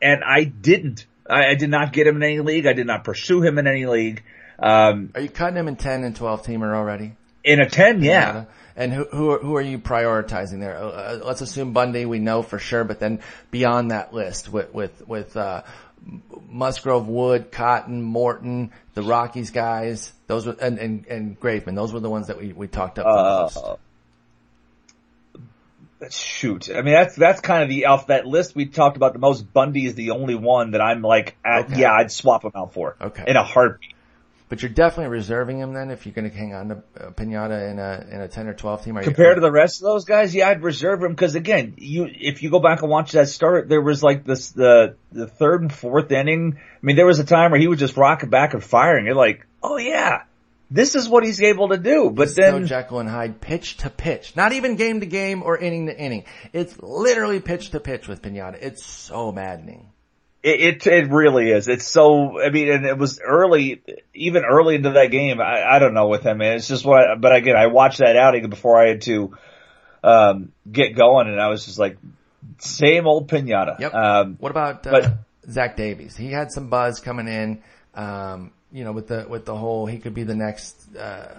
and I didn't. I, I did not get him in any league. I did not pursue him in any league. Um, Are you cutting him in 10 and 12 teamer already? in a ten, yeah. And who who are, who are you prioritizing there? Uh, Uh, let's assume Bundy, we know for sure, but then beyond that list with with with uh, Musgrove, Wood, Cotton, Morton, the Rockies guys, those were and and, and Graveman, those were the ones that we we talked up the most. Uh, shoot. I mean, that's, that's kind of the, off that list we talked about the most, Bundy is the only one that I'm like, uh, Okay. yeah, I'd swap him out for. Okay. In a heartbeat. But you're definitely reserving him then if you're going to hang on to uh, Pineda in a in a ten or twelve team. Are you- Compared to the rest of those guys, yeah, I'd reserve him because again, you if you go back and watch that start, there was like this the the third and fourth inning. I mean, there was a time where he was just rocking back and firing. You're like, oh yeah, this is what he's able to do. But no then, Jekyll and Hyde pitch to pitch, not even game to game or inning to inning. It's literally pitch to pitch with Pineda. It's so maddening. It, it, it really is. It's so, I mean, and it was early, even early into that game. I, I don't know with him, man. It's just what, I, but again, I watched that outing before I had to, um, get going and I was just like, same old Pineda. Yep. Um, What about uh, but- Zach Davies? He had some buzz coming in. Um, you know, with the with the whole he could be the next uh,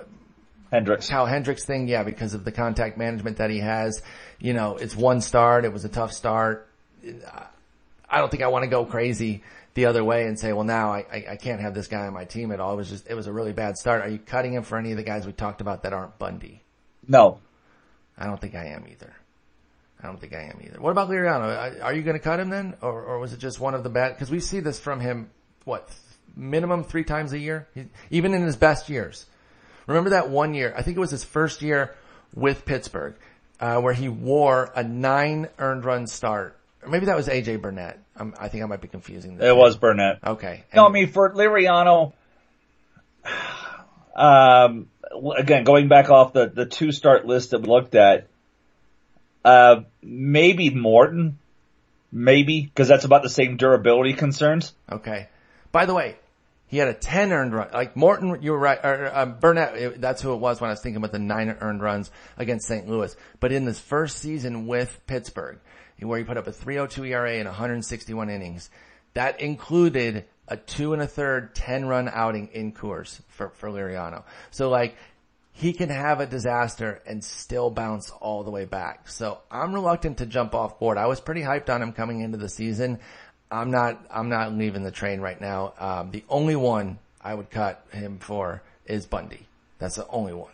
Hendricks. Kyle Hendricks thing. Yeah, because of the contact management that he has. You know, it's one start. It was a tough start. I don't think I want to go crazy the other way and say, well, now I, I, I can't have this guy on my team at all. It was just it was a really bad start. Are you cutting him for any of the guys we talked about that aren't Bundy? No. I don't think I am either. I don't think I am either. What about Liriano? Are you going to cut him then, or, or was it just one of the bad? Because we see this from him, what minimum three times a year, he, even in his best years. Remember that one year? I think it was his first year with Pittsburgh, uh, where he wore a nine earned run start. Or maybe that was AJ Burnett. I'm, I think I might be confusing. The It was Burnett. okay. No, I mean for Liriano, um, again going back off the the two start list that we looked at, uh, maybe Morton, maybe because that's about the same durability concerns. Okay. By the way, he had a 10 earned run. Like Morton, you were right. Or, um, Burnett, it, that's who it was when I was thinking about the nine earned runs against St. Louis. But in this first season with Pittsburgh, where he put up a 302 ERA in 161 innings, that included a two and a third 10 run outing in Coors for, for Liriano. So like, he can have a disaster and still bounce all the way back. So I'm reluctant to jump off board. I was pretty hyped on him coming into the season. I'm not, I'm not leaving the train right now. Um, the only one I would cut him for is Bundy. That's the only one.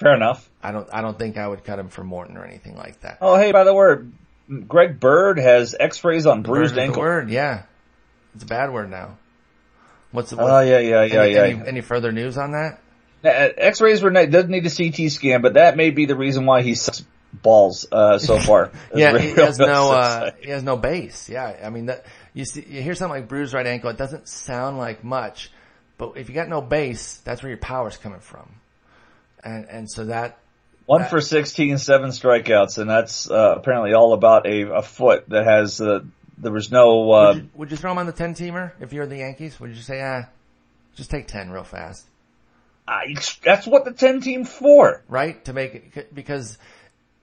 Fair enough. I don't, I don't think I would cut him for Morton or anything like that. Oh, hey, by the way, Greg Bird has X-rays on Word bruised is the ankle. word, yeah. It's a bad word now. What's the Oh what, yeah, yeah, yeah, any, yeah. Any, any further news on that? Uh, X-rays were not, doesn't need a CT scan, but that may be the reason why he sucks balls uh, so far. Yeah, he has no, uh, he has no base. Yeah, I mean that, you see, you hear something like bruised right ankle, it doesn't sound like much, but if you got no base, that's where your power's coming from. And, and so that, One for 16, seven strikeouts, and that's uh, apparently all about a, a foot that has. Uh, there was no. Uh, would, you, would you throw him on the 10 teamer if you're the Yankees? Would you say, ah, just take 10 real fast, I, that's what the ten team for. right? To make it, because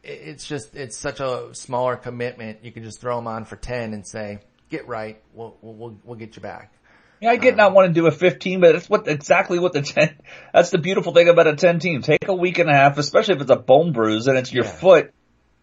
it's just, it's such a smaller commitment. You can just throw him on for 10 and say, get right, we'll, we'll, we'll get you back. Yeah, I get not wanting to do a 15, but that's what exactly what the 10. That's the beautiful thing about a 10 team. Take a week and a half, especially if it's a bone bruise and it's your Yeah. foot.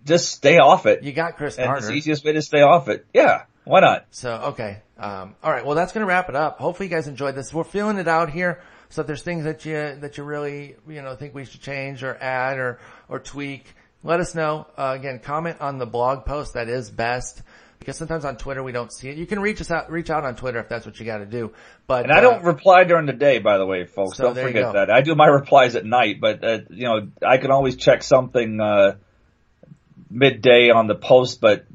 Just stay off it. You got Chris and it's the easiest way to stay off it. Yeah, why not? So, okay. Um, all right. Well, that's going to wrap it up. Hopefully you guys enjoyed this. We're feeling it out here. So if there's things that you, that you really, you know, think we should change or add or, or tweak, let us know. Uh, again, comment on the blog post. That is best because sometimes on Twitter we don't see it. You can reach us out, reach out on Twitter if that's what you got to do. But, And I uh, don't reply during the day, by the way, folks. So don't forget that. I do my replies at night, but, uh, you know, I can always check something, uh, midday on the post, but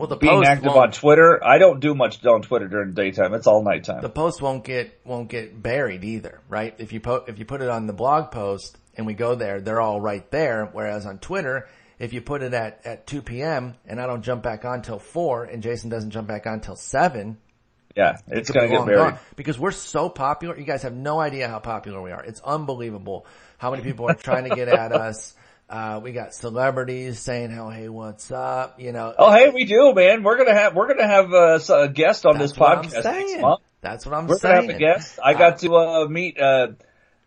well, the being active on Twitter, I don't do much on Twitter during the daytime. It's all nighttime. the post won't get won't get buried either, right? If you put if you put it on the blog post and we go there, they're all right there. Whereas on Twitter, if you put it at at two p.m. and I don't jump back on till four, and Jason doesn't jump back on till seven, yeah, it's could gonna get long buried. because we're so popular. You guys have no idea how popular we are. It's unbelievable how many people are trying to get at us. Uh, we got celebrities saying, "Oh, hey, what's up?" You know, Oh, hey, we do, man. We're gonna have we're gonna have uh, a guest on that's this what I'm podcast next saying. month. That's what I'm We're saying. gonna have a guest. I got to uh, meet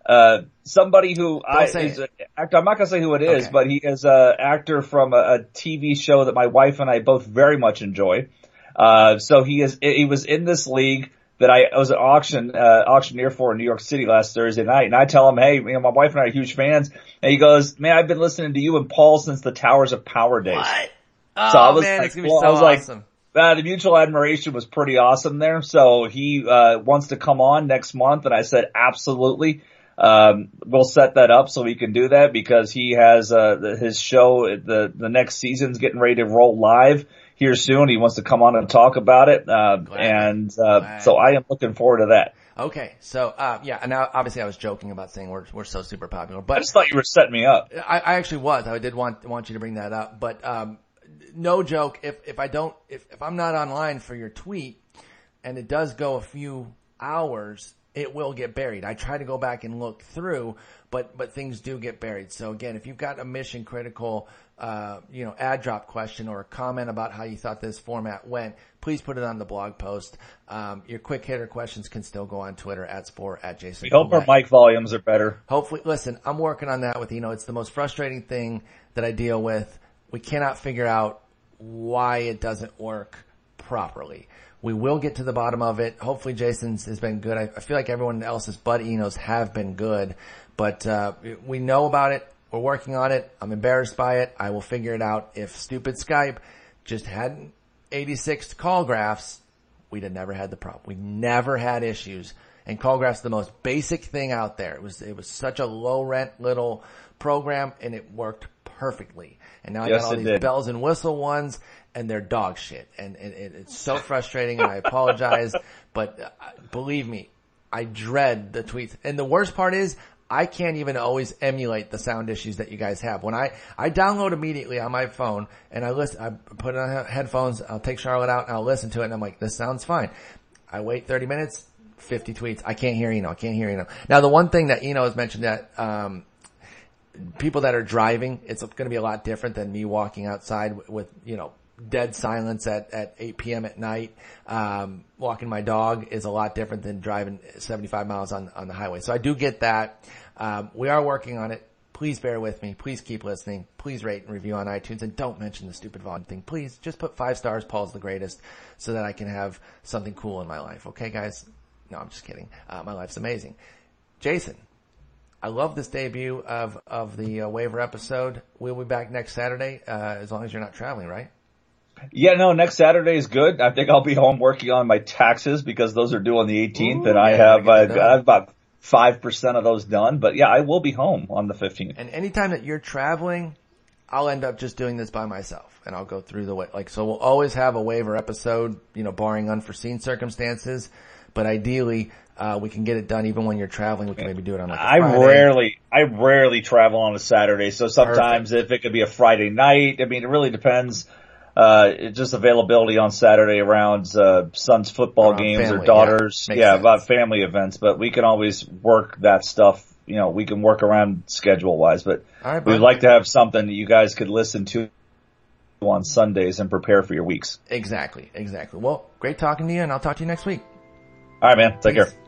uh, somebody who I say is a actor. I'm not gonna say who it is, Okay. but he is a actor from a, a TV show that my wife and I both very much enjoy. Uh, so he is he was in this league that I was an auction uh, auctioneer for in New York City last Thursday night, and I tell him, hey, you know, my wife and I are huge fans, and he goes, man, I've been listening to you and Paul since the Towers of Power days. What? Oh So I was man, like, it's gonna be well, so I was like, awesome. uh, the mutual admiration was pretty awesome there. So he uh, wants to come on next month, and I said absolutely. Um, we'll set that up so he can do that because he has uh, the, his show. The the next season's getting ready to roll live here soon. He wants to come on and talk about it, uh, and uh, so I am looking forward to that. Okay, so uh, yeah, and now obviously I was joking about saying we're we're so super popular, but I just thought you were setting me up. I, I actually was. I did want want you to bring that up, but um, no joke. If if I don't, if if I'm not online for your tweet, and it does go a few hours, it will get buried. I try to go back and look through, but but things do get buried. So again, if you've got a mission critical, uh, you know, ad drop question or a comment about how you thought this format went, please put it on the blog post. Um, your quick hitter questions can still go on Twitter at Sporer at Jason. We hope our mic volumes are better. Hopefully, listen, I'm working on that with you know. It's the most frustrating thing that I deal with. We cannot figure out why it doesn't work properly. We will get to the bottom of it. Hopefully Jason's has been good. I, I feel like everyone else's Bud Enos have been good, but, uh, we know about it. We're working on it. I'm embarrassed by it. I will figure it out. If stupid Skype just hadn't 86 call graphs, we'd have never had the problem. We never had issues. And call graphs the most basic thing out there. It was, it was such a low rent little program and it worked perfectly. And now yes, I got all these did. bells and whistle ones and they're dog shit. And, and, and it's so frustrating and I apologize, but uh, believe me, I dread the tweets. And the worst part is I can't even always emulate the sound issues that you guys have. When I, I download immediately on my phone and I listen, I put it on headphones, I'll take Charlotte out and I'll listen to it and I'm like, this sounds fine. I wait 30 minutes, 50 tweets. I can't hear Eno. I can't hear Eno. Now the one thing that Eno has mentioned that, um, people that are driving, it's going to be a lot different than me walking outside with, with you know, dead silence at, at 8 p.m. at night. Um, walking my dog is a lot different than driving 75 miles on, on the highway. So I do get that. Um, we are working on it. Please bear with me. Please keep listening. Please rate and review on iTunes and don't mention the stupid volume thing. Please just put five stars. Paul's the greatest so that I can have something cool in my life. Okay, guys? No, I'm just kidding. Uh, my life's amazing. Jason, I love this debut of of the uh, waiver episode. We'll be back next Saturday, uh, as long as you're not traveling, right? Yeah, no, next Saturday is good. I think I'll be home working on my taxes because those are due on the 18th, Ooh, and I yeah, have gotta get that I done. have about five percent of those done. But yeah, I will be home on the 15th. And anytime that you're traveling, I'll end up just doing this by myself, and I'll go through the way. Like, so we'll always have a waiver episode, you know, barring unforeseen circumstances. But ideally, uh, we can get it done even when you're traveling. We can maybe do it on like I rarely, I rarely travel on a Saturday. So sometimes if it could be a Friday night, I mean, it really depends. Uh, just availability on Saturday around, uh, son's football games family, or daughters. yeah. Yeah, about family events, but we can always work that stuff. You know, we can work around schedule wise, but right, we'd like to have something that you guys could listen to on Sundays and prepare for your weeks. Exactly, exactly. Well, great talking to you, and I'll talk to you next week. All right, man. Take Peace. care.